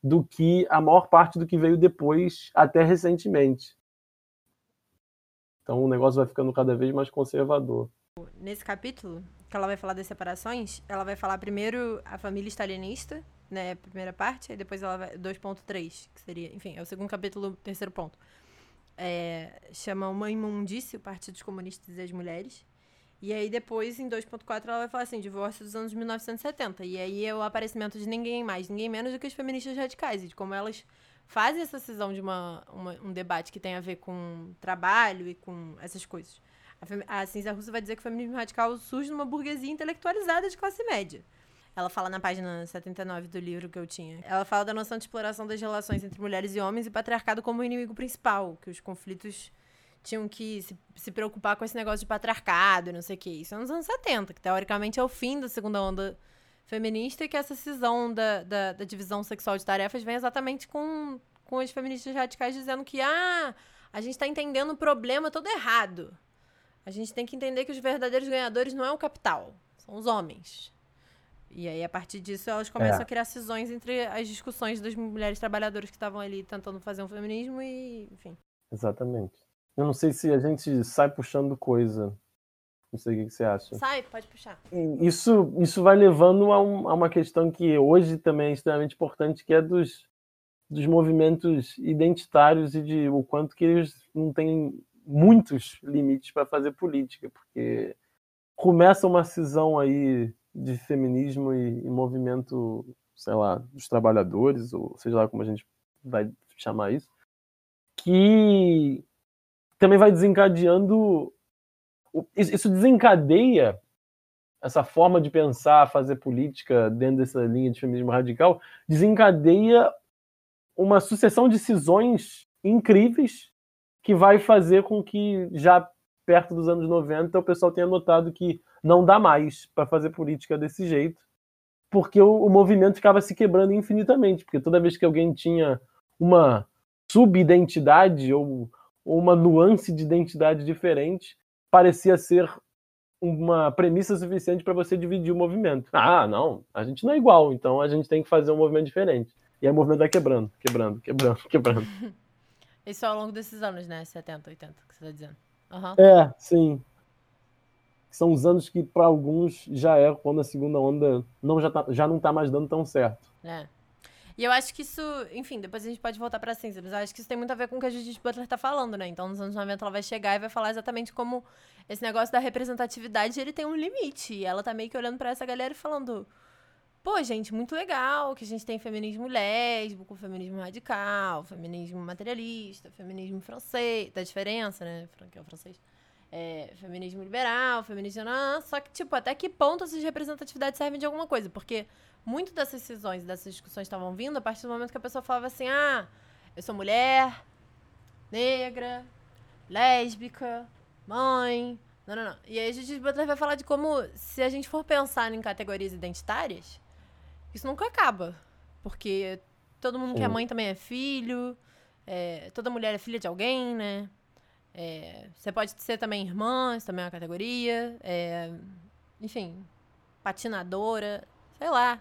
do que a maior parte do que veio depois, até recentemente. Então o negócio vai ficando cada vez mais conservador. Nesse capítulo, que ela vai falar das separações, ela vai falar primeiro a família stalinista, né, primeira parte, aí depois ela vai 2.3, que seria, enfim, é o segundo capítulo, terceiro ponto. É, chama Uma Imundície, o Partido dos Comunistas e as Mulheres. E aí depois, em 2.4, ela vai falar assim, divórcio dos anos 1970. E aí é o aparecimento de ninguém mais, ninguém menos do que as feministas radicais, e de como elas fazem essa cisão de uma, uma, um debate que tem a ver com trabalho e com essas coisas. A, a Cinza Russo vai dizer que o feminismo radical surge numa burguesia intelectualizada de classe média. Ela fala na página 79 do livro que eu tinha. Ela fala da noção de exploração das relações entre mulheres e homens e patriarcado como inimigo principal, que os conflitos tinham que se, se preocupar com esse negócio de patriarcado e não sei o que. Isso é nos anos 70, que teoricamente é o fim da segunda onda feminista e que essa cisão da, da, da divisão sexual de tarefas vem exatamente com, com as feministas radicais dizendo que, ah, a gente está entendendo o problema todo errado. A gente tem que entender que os verdadeiros ganhadores não é o capital, são os homens. E aí, a partir disso, elas começam é. a criar cisões entre as discussões das mulheres trabalhadoras que estavam ali tentando fazer um feminismo e, enfim. Exatamente. Eu não sei se a gente sai puxando coisa. Não sei o que você acha. Sai, pode puxar. Isso, isso vai levando a, um, a uma questão que hoje também é extremamente importante, que é dos, dos movimentos identitários e de o quanto que eles não têm muitos limites para fazer política, porque começa uma cisão aí de feminismo e, e, movimento, sei lá, dos trabalhadores, ou seja lá como a gente vai chamar isso, que também vai desencadeando. Isso desencadeia essa forma de pensar, fazer política dentro dessa linha de feminismo radical, desencadeia uma sucessão de cisões incríveis que vai fazer com que já perto dos anos 90 o pessoal tenha notado que não dá mais para fazer política desse jeito, porque o, o, movimento ficava se quebrando infinitamente, porque toda vez que alguém tinha uma subidentidade ou, ou uma nuance de identidade diferente, parecia ser uma premissa suficiente para você dividir o movimento. Ah, não, a gente não é igual, então a gente tem que fazer um movimento diferente. E aí o movimento vai quebrando, quebrando, quebrando, quebrando. Isso ao longo desses anos, né? 70, 80, que você está dizendo. Uhum. É, sim são os anos que para alguns já é quando a segunda onda não já, tá, já não tá mais dando tão certo. É. E eu acho que isso, enfim, depois a gente pode voltar pra ciência, mas eu acho que isso tem muito a ver com o que a Judith Butler tá falando, né? Então, nos anos 90 ela vai chegar e vai falar exatamente como esse negócio da representatividade, ele tem um limite. E ela tá meio que olhando para essa galera e falando, pô, gente, muito legal que a gente tem feminismo lésbico, feminismo radical, feminismo materialista, feminismo francês, da diferença, né? Que é o francês é, feminismo liberal, feminismo. Não, só que, tipo, até que ponto essas representatividades servem de alguma coisa? Porque muito dessas decisões, dessas discussões estavam vindo a partir do momento que a pessoa falava assim: ah, eu sou mulher, negra, lésbica, mãe. Não, não, não. E aí a gente vai falar de como, se a gente for pensar em categorias identitárias, isso nunca acaba. Porque todo mundo que é mãe também é filho, é, toda mulher é filha de alguém, né? É, você pode ser também irmã, isso também é uma categoria. É, enfim, patinadora, sei lá.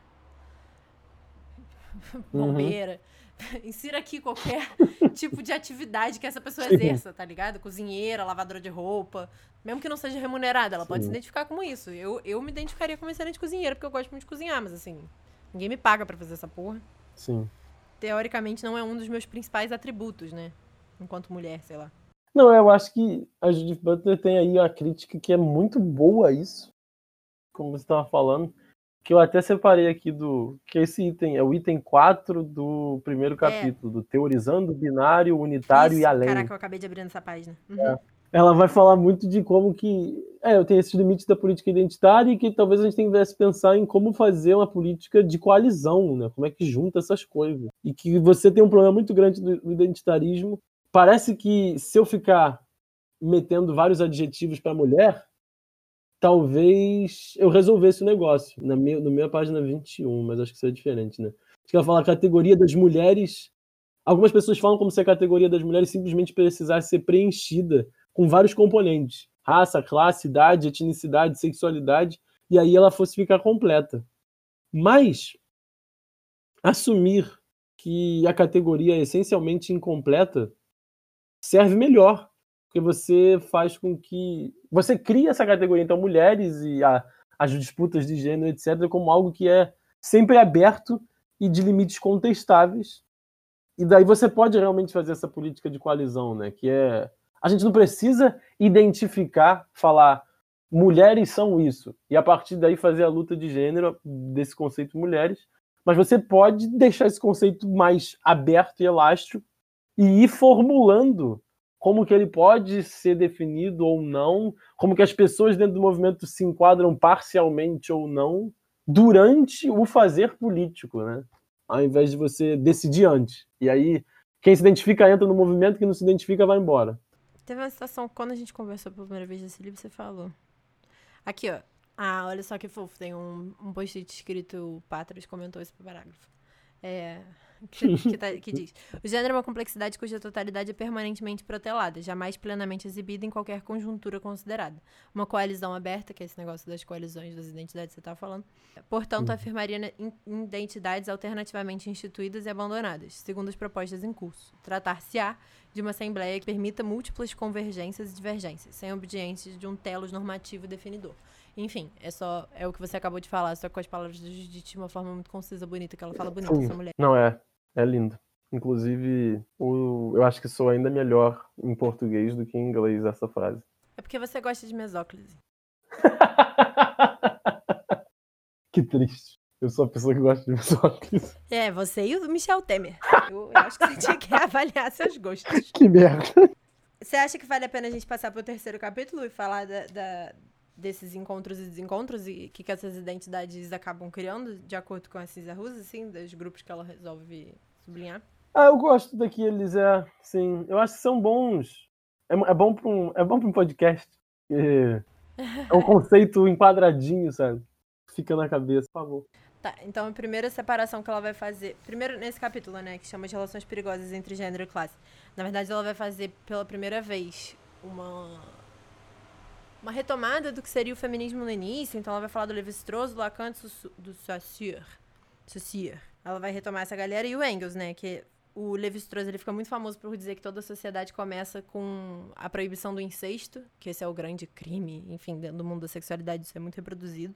Uhum. Bombeira. Uhum. Insira aqui qualquer tipo de atividade que essa pessoa Sim. exerça, tá ligado? Cozinheira, lavadora de roupa. Mesmo que não seja remunerada, ela Sim. pode se identificar como isso. Eu, eu me identificaria como excelente cozinheira, porque eu gosto muito de cozinhar, mas assim, ninguém me paga para fazer essa porra. Sim. Teoricamente não é um dos meus principais atributos, né? Enquanto mulher, sei lá. Não, eu acho que a Judith Butler tem aí a crítica que é muito boa isso, como você estava falando, que eu até separei aqui do. que esse item é o item 4 do primeiro é. capítulo, é. do Teorizando Binário, Unitário isso, e Além. Caraca, eu acabei de abrir essa página. Uhum. É. Ela vai falar muito de como que. É, eu tenho esses limites da política identitária e que talvez a gente tivesse que pensar em como fazer uma política de coalizão, né? Como é que junta essas coisas. E que você tem um problema muito grande do identitarismo parece que se eu ficar metendo vários adjetivos para mulher, talvez eu resolvesse o negócio. Na minha, na minha página 21, mas acho que isso é diferente, né? Acho que ela fala a categoria das mulheres. Algumas pessoas falam como se a categoria das mulheres simplesmente precisasse ser preenchida com vários componentes: raça, classe, idade, etnicidade, sexualidade, e aí ela fosse ficar completa. Mas assumir que a categoria é essencialmente incompleta serve melhor, porque você faz com que você cria essa categoria então mulheres e a, as disputas de gênero etc como algo que é sempre aberto e de limites contestáveis. E daí você pode realmente fazer essa política de coalizão, né? Que é a gente não precisa identificar, falar mulheres são isso e a partir daí fazer a luta de gênero desse conceito mulheres, mas você pode deixar esse conceito mais aberto e elástico e ir formulando como que ele pode ser definido ou não, como que as pessoas dentro do movimento se enquadram parcialmente ou não durante o fazer político, né? Ao invés de você decidir antes. E aí, quem se identifica entra no movimento, quem não se identifica vai embora. Teve uma situação, quando a gente conversou pela primeira vez desse livro, você falou. Aqui, ó. Ah, olha só que fofo. Tem um, um post-it escrito, o Patras comentou esse parágrafo. É, que, que, tá, que, diz: O gênero é uma complexidade cuja totalidade é permanentemente protelada, jamais plenamente exibida em qualquer conjuntura considerada. Uma coalizão aberta, que é esse negócio das coalizões das identidades que você estava falando, portanto, uhum. afirmaria identidades alternativamente instituídas e abandonadas, segundo as propostas em curso. Tratar-se-á de uma assembleia que permita múltiplas convergências e divergências, sem obediência de um telos normativo definidor. Enfim, é só é o que você acabou de falar, só com as palavras da Judite de uma forma muito concisa, bonita, que ela fala bonita, essa mulher. Não, é. É lindo. Inclusive, o, eu acho que sou ainda melhor em português do que em inglês essa frase. É porque você gosta de mesóclise. que triste. Eu sou a pessoa que gosta de mesóclise. É, você e o Michel Temer. Eu, eu acho que você tinha que avaliar seus gostos. Que merda. Você acha que vale a pena a gente passar pro terceiro capítulo e falar da, da desses encontros e desencontros e que, que essas identidades acabam criando, de acordo com a Cisa Rusa, assim, dos grupos que ela resolve sublinhar? Ah, eu gosto daqueles, é, sim. Eu acho que são bons. É, é bom para um, é bom para um podcast. É, é um conceito enquadradinho, sabe? Fica na cabeça, por favor. Tá, então a primeira separação que ela vai fazer. Primeiro nesse capítulo, né, que chama de relações perigosas entre gênero e classe. Na verdade, ela vai fazer pela primeira vez uma uma retomada do que seria o feminismo no início. Então ela vai falar do Levi-Strauss, do Lacan, do Saussure. Saussure. Ela vai retomar essa galera e o Engels, né? Que o Levi-Strauss ele fica muito famoso por dizer que toda a sociedade começa com a proibição do incesto, que esse é o grande crime, enfim, dentro do mundo da sexualidade isso é muito reproduzido.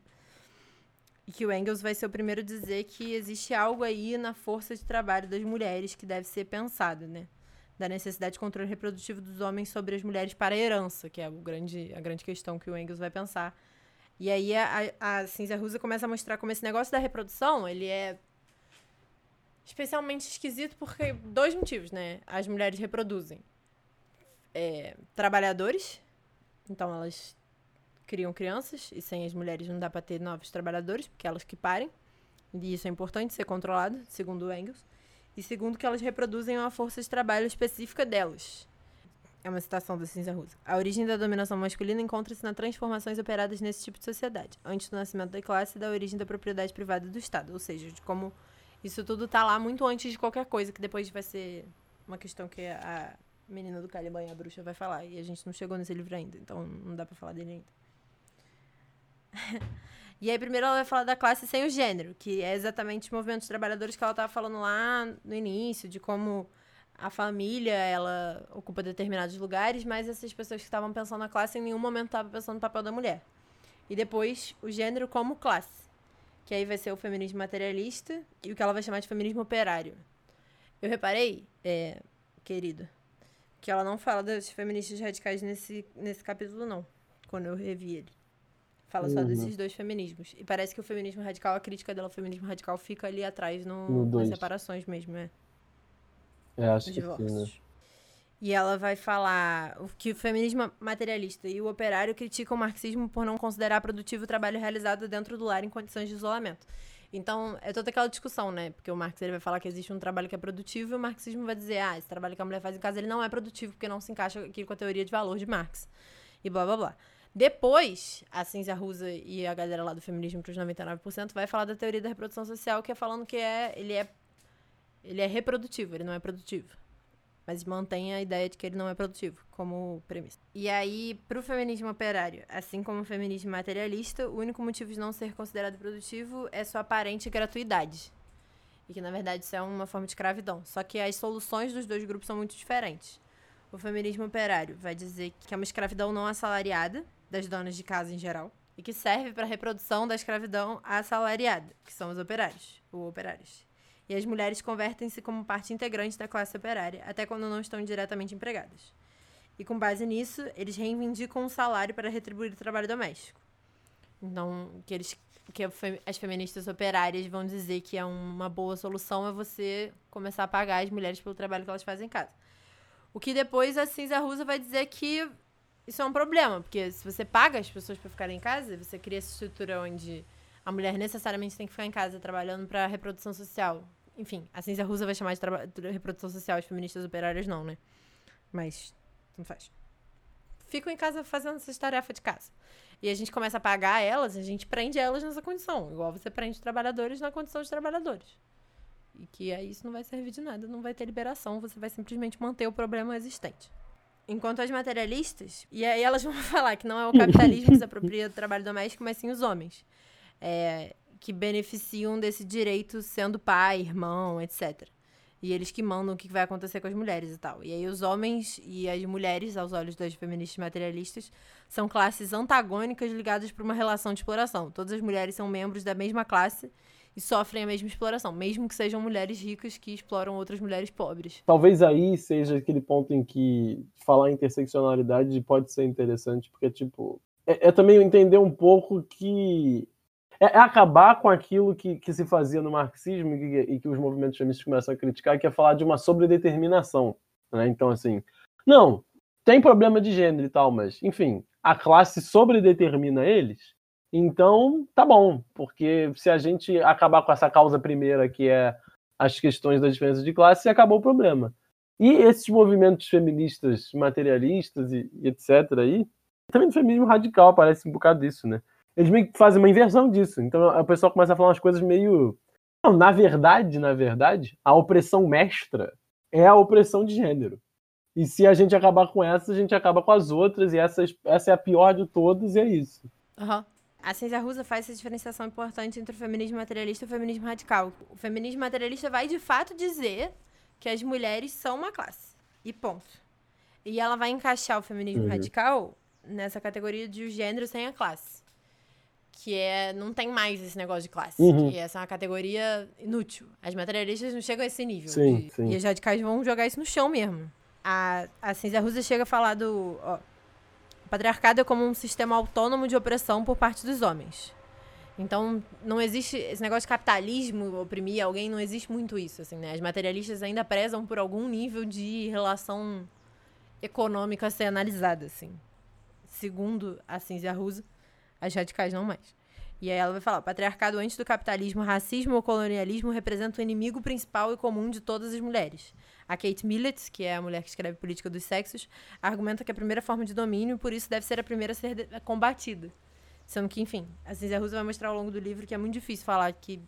E que o Engels vai ser o primeiro a dizer que existe algo aí na força de trabalho das mulheres que deve ser pensado, né? Da necessidade de controle reprodutivo dos homens sobre as mulheres para a herança, que é o grande, a grande questão que o Engels vai pensar. E aí a, a Cinzia Rusa começa a mostrar como esse negócio da reprodução, ele é especialmente esquisito porque dois motivos, né? As mulheres reproduzem é, trabalhadores, então elas criam crianças, e sem as mulheres não dá para ter novos trabalhadores, porque elas que parem. E isso é importante ser controlado, segundo Engels e segundo que elas reproduzem uma força de trabalho específica delas. É uma citação da Cinza Russa. A origem da dominação masculina encontra-se nas transformações operadas nesse tipo de sociedade, antes do nascimento da classe e da origem da propriedade privada do Estado. Ou seja, de como isso tudo está lá muito antes de qualquer coisa, que depois vai ser uma questão que a menina do Caliban, a bruxa, vai falar. E a gente não chegou nesse livro ainda, então não dá para falar dele ainda. E aí, primeiro ela vai falar da classe sem o gênero, que é exatamente o movimento de trabalhadores que ela estava falando lá no início, de como a família, ela ocupa determinados lugares, mas essas pessoas que estavam pensando na classe em nenhum momento estavam pensando no papel da mulher. E depois, o gênero como classe, que aí vai ser o feminismo materialista e o que ela vai chamar de feminismo operário. Eu reparei, é, querido, que ela não fala das feministas radicais nesse, nesse capítulo, não, quando eu revi ele. Fala só uhum. desses dois feminismos. E parece que o feminismo radical, a crítica dela ao feminismo radical fica ali atrás no, no nas separações mesmo, é. É, acho que sim, né? E ela vai falar que o feminismo materialista e o operário criticam o marxismo por não considerar produtivo o trabalho realizado dentro do lar em condições de isolamento. Então, é toda aquela discussão, né? Porque o Marx ele vai falar que existe um trabalho que é produtivo e o marxismo vai dizer, ah, esse trabalho que a mulher faz em casa ele não é produtivo porque não se encaixa aqui com a teoria de valor de Marx. E blá blá blá. Depois, a Cinzia Rusa e a galera lá do feminismo para os 99% vai falar da teoria da reprodução social, que é falando que é, ele, é, ele é reprodutivo, ele não é produtivo. Mas mantém a ideia de que ele não é produtivo, como premissa. E aí, para o feminismo operário, assim como o feminismo materialista, o único motivo de não ser considerado produtivo é sua aparente gratuidade. E que, na verdade, isso é uma forma de escravidão. Só que as soluções dos dois grupos são muito diferentes. O feminismo operário vai dizer que é uma escravidão não assalariada, das donas de casa em geral, e que serve para a reprodução da escravidão assalariada, que são os operários, ou operários. E as mulheres convertem-se como parte integrante da classe operária, até quando não estão diretamente empregadas. E com base nisso, eles reivindicam um salário para retribuir o trabalho doméstico. Então, que eles que as feministas operárias vão dizer que é uma boa solução é você começar a pagar as mulheres pelo trabalho que elas fazem em casa. O que depois a cinza russa vai dizer que isso é um problema, porque se você paga as pessoas para ficarem em casa, você cria essa estrutura onde a mulher necessariamente tem que ficar em casa trabalhando para reprodução social. Enfim, a cinza russa vai chamar de, de reprodução social, as feministas operárias não, né? Mas não faz. Ficam em casa fazendo essas tarefas de casa. E a gente começa a pagar elas, a gente prende elas nessa condição. Igual você prende trabalhadores na condição de trabalhadores. E que aí isso não vai servir de nada, não vai ter liberação, você vai simplesmente manter o problema existente. Enquanto as materialistas, e aí elas vão falar que não é o capitalismo que se apropria do trabalho doméstico, mas sim os homens. É, que beneficiam desse direito sendo pai, irmão, etc. E eles que mandam o que vai acontecer com as mulheres e tal. E aí os homens e as mulheres, aos olhos das feministas materialistas, são classes antagônicas ligadas por uma relação de exploração. Todas as mulheres são membros da mesma classe e sofrem a mesma exploração, mesmo que sejam mulheres ricas que exploram outras mulheres pobres. Talvez aí seja aquele ponto em que falar interseccionalidade pode ser interessante, porque, tipo, é, é também entender um pouco que é, é, acabar com aquilo que, que se fazia no marxismo e que, e que os movimentos feministas começam a criticar, que é falar de uma sobredeterminação. Né? Então, assim, não, tem problema de gênero e tal, mas, enfim, a classe sobredetermina eles, então, tá bom, porque se a gente acabar com essa causa primeira, que é as questões da diferença de classe, acabou o problema. E esses movimentos feministas materialistas e, e etc. aí, também no feminismo radical aparece um bocado disso, né? Eles meio que fazem uma inversão disso. Então o pessoal começa a falar umas coisas meio. Não, na verdade, na verdade, a opressão mestra é a opressão de gênero. E se a gente acabar com essa, a gente acaba com as outras, e essa, essa é a pior de todas, e é isso. Uhum. A ciência russa faz essa diferenciação importante entre o feminismo materialista e o feminismo radical. O feminismo materialista vai de fato dizer que as mulheres são uma classe. E ponto. E ela vai encaixar o feminismo uhum. radical nessa categoria de gênero sem a classe. Que é. Não tem mais esse negócio de classe. Uhum. Que essa é uma categoria inútil. As materialistas não chegam a esse nível. Sim, de, sim. E os radicais vão jogar isso no chão mesmo. A, a ciência russa chega a falar do. Ó, patriarcado é como um sistema autônomo de opressão por parte dos homens. Então, não existe esse negócio de capitalismo oprimir alguém, não existe muito isso, assim, né? As materialistas ainda prezam por algum nível de relação econômica a ser analisada, assim. Segundo a Cinzia Russa, as radicais não mais. E aí ela vai falar: patriarcado antes do capitalismo, racismo ou colonialismo representa o inimigo principal e comum de todas as mulheres. A Kate Millett, que é a mulher que escreve Política dos Sexos, argumenta que é a primeira forma de domínio, por isso deve ser a primeira a ser combatida. Sendo que, enfim, a Cinzia Russa vai mostrar ao longo do livro que é muito difícil falar que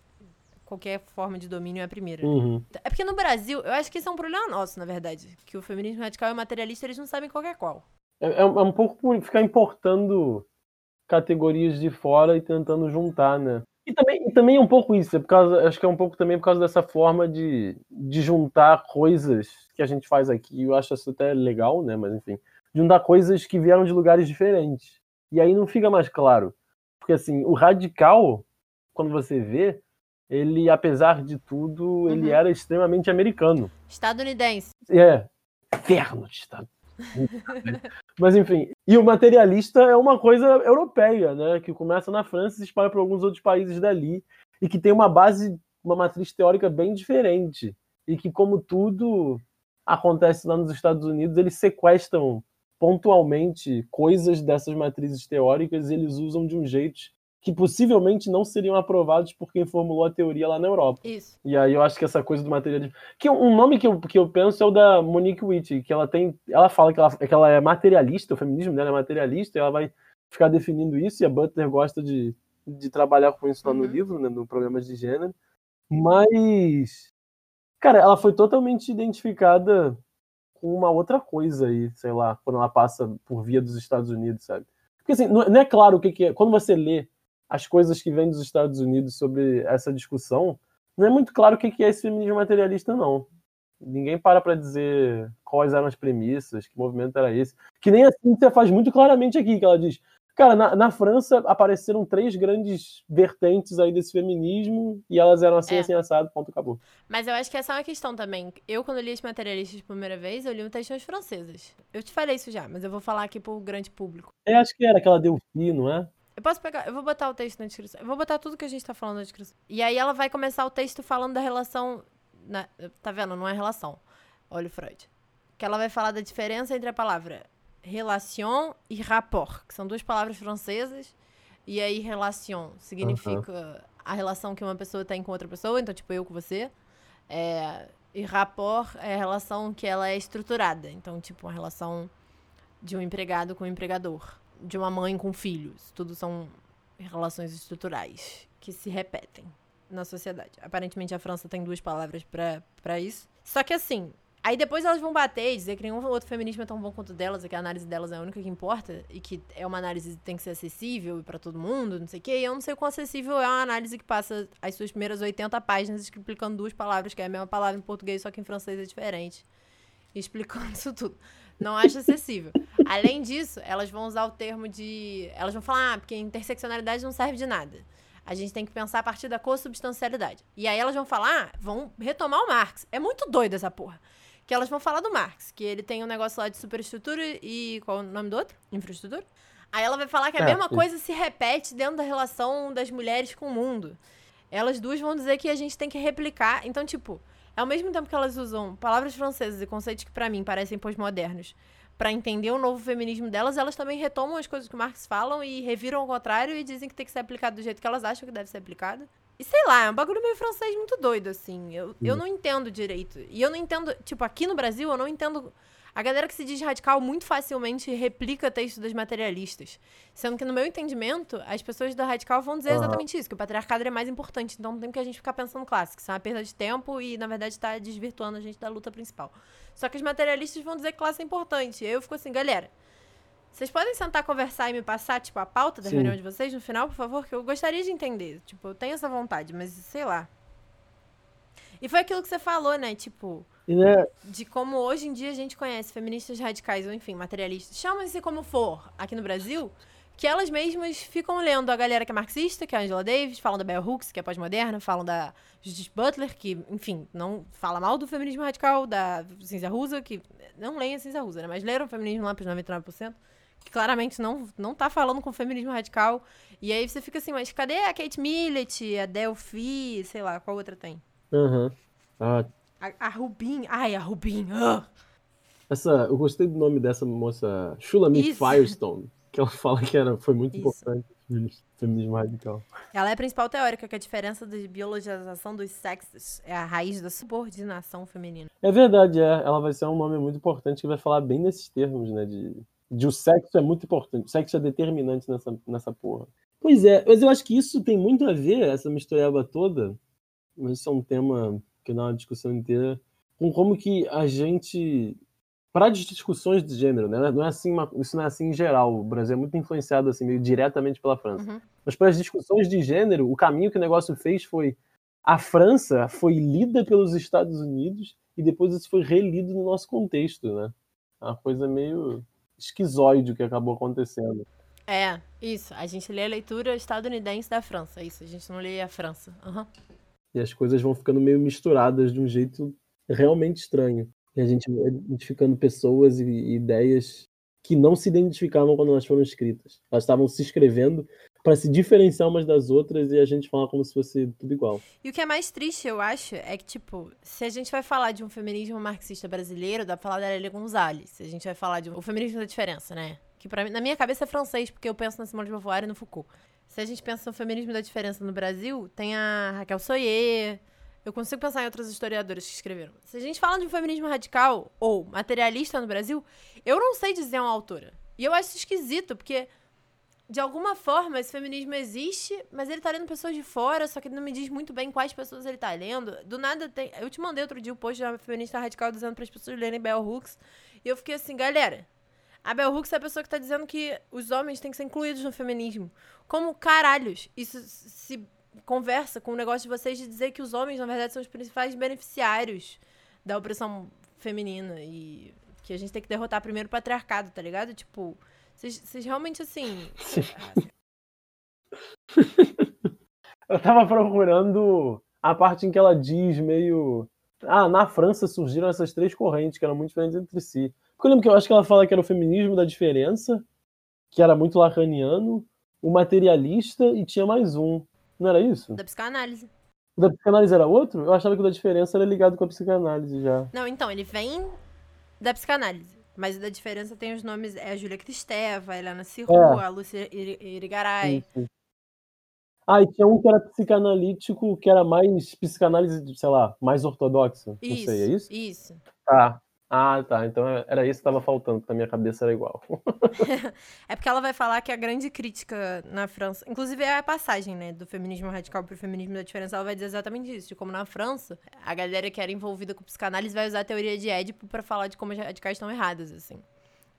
qualquer forma de domínio é a primeira. Uhum. É porque no Brasil, eu acho que isso é um problema nosso, na verdade. Que o feminismo radical e o materialista, eles não sabem qual é qual. É, é, é um pouco por ficar importando categorias de fora e tentando juntar, né? E também, e também é um pouco isso, é por causa, acho que é um pouco também por causa dessa forma de, de juntar coisas que a gente faz aqui. Eu acho isso até legal, né? Mas enfim, juntar coisas que vieram de lugares diferentes. E aí não fica mais claro. Porque assim, o radical, quando você vê, ele, apesar de tudo, uhum. ele era extremamente americano. Estadunidense. É. Inferno de Estado. Mas enfim, e o materialista é uma coisa europeia, né? Que começa na França e se espalha para alguns outros países dali e que tem uma base, uma matriz teórica bem diferente e que, como tudo acontece lá nos Estados Unidos, eles sequestram pontualmente coisas dessas matrizes teóricas e eles usam de um jeito que possivelmente não seriam aprovados por quem formulou a teoria lá na Europa. Isso. E aí eu acho que essa coisa do materialismo. Que um nome que eu, que eu penso é o da Monique Witt, que ela tem. Ela fala que ela, que ela é materialista, o feminismo dela é materialista, e ela vai ficar definindo isso, e a Butler gosta de, de trabalhar com isso lá uhum. no livro, né, no Problemas de Gênero. Mas. Cara, ela foi totalmente identificada com uma outra coisa aí, sei lá, quando ela passa por via dos Estados Unidos, sabe? Porque assim, não é claro o que, que é. Quando você lê as coisas que vêm dos Estados Unidos sobre essa discussão, não é muito claro o que é esse feminismo materialista, não. Ninguém para para dizer quais eram as premissas, que movimento era esse. Que nem assim você faz muito claramente aqui, que ela diz. Cara, na, na França apareceram três grandes vertentes aí desse feminismo e elas eram assim, é. assim, assado, ponto, acabou. Mas eu acho que essa é uma questão também. Eu, quando li os materialistas pela primeira vez, eu li um texto nas francesas. Eu te falei isso já, mas eu vou falar aqui pro grande público. É, acho que era aquela Delphi, não é? Eu posso pegar, eu vou botar o texto na descrição. Eu vou botar tudo que a gente tá falando na descrição. E aí ela vai começar o texto falando da relação. Na, tá vendo? Não é relação. Olha o Freud. que ela vai falar da diferença entre a palavra relation e rapport, que são duas palavras francesas. E aí, relation significa a relação que uma pessoa tem com outra pessoa, então, tipo, eu com você. É, e rapport é a relação que ela é estruturada. Então, tipo, uma relação de um empregado com um empregador, de uma mãe com filhos. Tudo são relações estruturais que se repetem na sociedade. Aparentemente, a França tem duas palavras para isso. Só que, assim, Aí depois elas vão bater e dizer que nenhum outro feminismo é tão bom quanto delas, e que a análise delas é a única que importa, e que é uma análise que tem que ser acessível para todo mundo, não sei o quê. E eu não sei quão acessível é uma análise que passa as suas primeiras 80 páginas explicando duas palavras, que é a mesma palavra em português, só que em francês é diferente. Explicando isso tudo. Não acho acessível. Além disso, elas vão usar o termo de. Elas vão falar, ah, porque interseccionalidade não serve de nada. A gente tem que pensar a partir da consubstancialidade. E aí elas vão falar, ah, vão retomar o Marx. É muito doido essa porra que elas vão falar do Marx, que ele tem um negócio lá de superestrutura e qual é o nome do outro? Infraestrutura? Aí ela vai falar que a é, mesma sim. coisa se repete dentro da relação das mulheres com o mundo. Elas duas vão dizer que a gente tem que replicar. Então, tipo, ao mesmo tempo que elas usam palavras francesas e conceitos que para mim parecem pós-modernos para entender o novo feminismo delas, elas também retomam as coisas que Marx falam e reviram ao contrário e dizem que tem que ser aplicado do jeito que elas acham que deve ser aplicado. E sei lá, é um bagulho meio francês muito doido, assim. Eu, eu não entendo direito. E eu não entendo, tipo, aqui no Brasil, eu não entendo. A galera que se diz radical muito facilmente replica texto das materialistas. Sendo que, no meu entendimento, as pessoas da radical vão dizer uhum. exatamente isso, que o patriarcado é mais importante. Então não tem que a gente ficar pensando clássico. Isso é uma perda de tempo e, na verdade, está desvirtuando a gente da luta principal. Só que os materialistas vão dizer que classe é importante. Eu fico assim, galera. Vocês podem sentar, conversar e me passar, tipo, a pauta da Sim. reunião de vocês no final, por favor? Que eu gostaria de entender. Tipo, eu tenho essa vontade, mas sei lá. E foi aquilo que você falou, né? Tipo, né? de como hoje em dia a gente conhece feministas radicais, ou enfim, materialistas, chamam-se como for, aqui no Brasil, que elas mesmas ficam lendo a galera que é marxista, que é a Angela Davis, falam da Bell Hooks, que é pós-moderna, falam da Judith Butler, que, enfim, não fala mal do feminismo radical, da Cinza Rusa, que não leem a Cinza Rusa, né? Mas leram o feminismo lá para os 99% que claramente não, não tá falando com feminismo radical. E aí você fica assim, mas cadê a Kate Millett, a Delphi, sei lá, qual outra tem? Aham. Uhum. Ah. A, a Rubin, ai, a Rubin. Uh. Essa, eu gostei do nome dessa moça, Shulamit Firestone, que ela fala que era, foi muito Isso. importante feminismo radical. Ela é a principal teórica que a diferença da biologização dos sexos é a raiz da subordinação feminina. É verdade, é. Ela vai ser um nome muito importante que vai falar bem nesses termos, né, de de o sexo é muito importante. O sexo é determinante nessa, nessa porra. Pois é, mas eu acho que isso tem muito a ver, essa mistureba toda, mas isso é um tema que dá uma discussão inteira, com como que a gente. Para as discussões de gênero, né? Não é assim uma, isso não é assim em geral. O Brasil é muito influenciado assim, meio diretamente pela França. Uhum. Mas para as discussões de gênero, o caminho que o negócio fez foi a França foi lida pelos Estados Unidos e depois isso foi relido no nosso contexto, né? É uma coisa meio esquizoide o que acabou acontecendo. É, isso. A gente lê a leitura estadunidense da França, isso. A gente não lê a França. Uhum. E as coisas vão ficando meio misturadas de um jeito realmente estranho. E a gente vai identificando pessoas e ideias que não se identificavam quando elas foram escritas. Elas estavam se escrevendo para se diferenciar umas das outras e a gente fala como se fosse tudo igual. E o que é mais triste, eu acho, é que, tipo, se a gente vai falar de um feminismo marxista brasileiro, dá pra falar da Lélia Gonzalez. Se a gente vai falar de um... o feminismo da diferença, né? Que para mim, na minha cabeça é francês, porque eu penso na Simone de Beauvoir e no Foucault. Se a gente pensa no feminismo da diferença no Brasil, tem a Raquel Soyer, eu consigo pensar em outros historiadores que escreveram. Se a gente fala de um feminismo radical ou materialista no Brasil, eu não sei dizer uma autora. E eu acho esquisito, porque de alguma forma, esse feminismo existe, mas ele tá lendo pessoas de fora, só que ele não me diz muito bem quais pessoas ele tá lendo. Do nada tem. Eu te mandei outro dia o um post de uma feminista radical dizendo para as pessoas lerem Bell Hooks. E eu fiquei assim, galera. A Bell Hooks é a pessoa que tá dizendo que os homens têm que ser incluídos no feminismo. Como caralhos isso se conversa com o negócio de vocês de dizer que os homens, na verdade, são os principais beneficiários da opressão feminina e que a gente tem que derrotar primeiro o patriarcado, tá ligado? Tipo, vocês realmente assim. Eu tava procurando a parte em que ela diz meio. Ah, na França surgiram essas três correntes que eram muito diferentes entre si. Porque eu lembro que eu acho que ela fala que era o feminismo da diferença, que era muito lacaniano, o materialista e tinha mais um. Não era isso? Da psicanálise. O da psicanálise era outro? Eu achava que o da diferença era ligado com a psicanálise já. Não, então, ele vem da psicanálise. Mas o da diferença tem os nomes, é a Júlia Cristeva, a Helena Cirrua, É. a Lúcia Iri- Irigaray. Ah, e tinha um que era psicanalítico, que era mais psicanálise, sei lá, mais ortodoxa. Não Isso, sei, é isso? isso. Tá. Ah, tá. Então era isso que tava faltando, que na minha cabeça era igual. É porque ela vai falar que a grande crítica na França, inclusive é a passagem, né, do feminismo radical pro feminismo da diferença, ela vai dizer exatamente isso, de como na França, a galera que era envolvida com psicanálise vai usar a teoria de Édipo pra falar de como as radicais estão erradas, assim.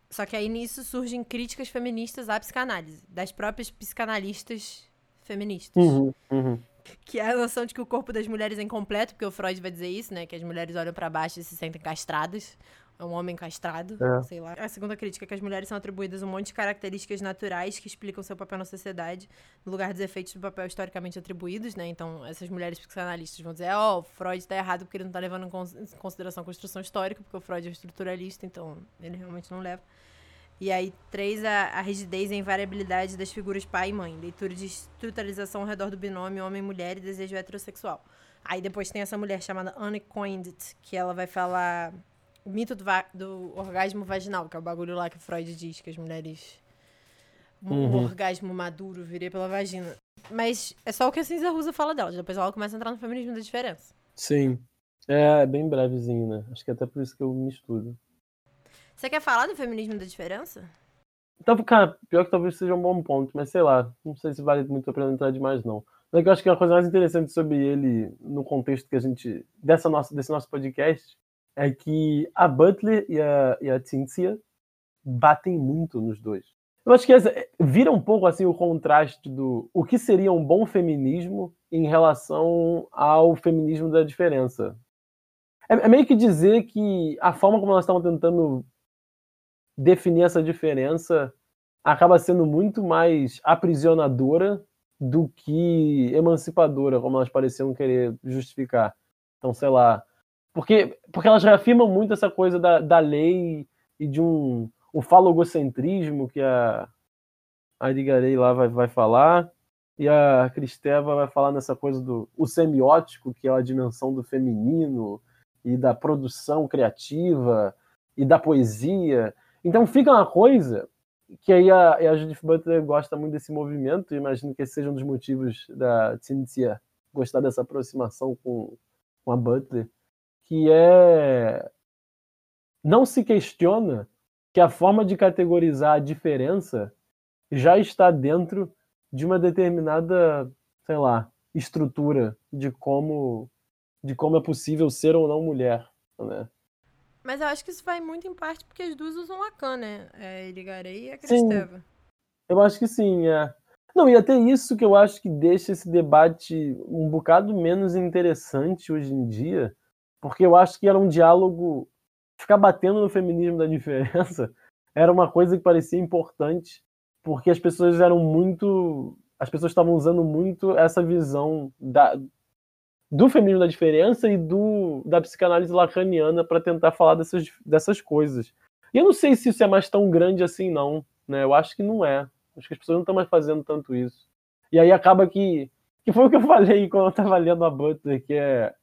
Só que aí nisso surgem críticas feministas à psicanálise, das próprias psicanalistas feministas. Uhum, uhum. Que é a noção de que o corpo das mulheres é incompleto, porque o Freud vai dizer isso, né? Que as mulheres olham pra baixo e se sentem castradas. É um homem castrado, É. sei lá. A segunda crítica é que as mulheres são atribuídas um monte de características naturais que explicam seu papel na sociedade, no lugar dos efeitos do papel historicamente atribuídos, né? Então, essas mulheres psicanalistas vão dizer, ó, o Freud tá errado porque ele não tá levando em consideração a construção histórica, porque o Freud é estruturalista, então ele realmente não leva. E aí, três, a, a rigidez e a invariabilidade das figuras pai e mãe. Leitura de estruturalização ao redor do binômio homem-mulher e desejo heterossexual. Aí depois tem essa mulher chamada Anne Coindet, que ela vai falar o mito do, do orgasmo vaginal, que é o bagulho lá que Freud diz que as mulheres. Um Uhum. orgasmo maduro viria pela vagina. Mas é só o que a Cinza Rusa fala dela. Depois ela começa a entrar no feminismo da diferença. Sim. É bem brevezinho, né? Acho que é até por isso que eu misturo. Você quer falar do feminismo da diferença? Então, cara, pior que talvez seja um bom ponto, mas sei lá, não sei se vale muito a pena entrar demais, não. Mas é eu acho que a coisa mais interessante sobre ele, no contexto que a gente. Dessa nossa, desse nosso podcast, é que a Butler e a, e a Cynthia batem muito nos dois. Eu acho que essa, vira um pouco assim o contraste do o que seria um bom feminismo em relação ao feminismo da diferença. É, é meio que dizer que a forma como elas estavam tentando definir essa diferença acaba sendo muito mais aprisionadora do que emancipadora, como elas pareciam querer justificar. Então, sei lá. Porque, porque elas reafirmam muito essa coisa da, da lei e de um, um falogocentrismo que a, a Irigarei lá vai, vai falar, e a Cristeva vai falar nessa coisa do o semiótico, que é a dimensão do feminino e da produção criativa e da poesia. Então fica uma coisa que aí a, a Judith Butler gosta muito desse movimento, imagino que esse seja um dos motivos da Cynthia gostar dessa aproximação com, com a Butler, que é não se questiona que a forma de categorizar a diferença já está dentro de uma determinada, sei lá, estrutura de como de como é possível ser ou não mulher, né? Mas eu acho que isso vai muito em parte porque as duas usam Lacan, né? É a Irigarei e a Sim. Cristeva. Eu acho que sim, é. Não, e até isso que eu acho que deixa esse debate um bocado menos interessante hoje em dia, porque eu acho que era um diálogo. Ficar batendo no feminismo da diferença era uma coisa que parecia importante, porque as pessoas eram muito. As pessoas estavam usando muito essa visão da, do feminismo da diferença e do, da psicanálise lacaniana para tentar falar dessas, dessas coisas. E eu não sei se isso é mais tão grande assim, não. Né? Eu acho que não é. Acho que as pessoas não estão mais fazendo tanto isso. E aí acaba que. Que foi o que eu falei quando eu estava lendo a Butler, que é.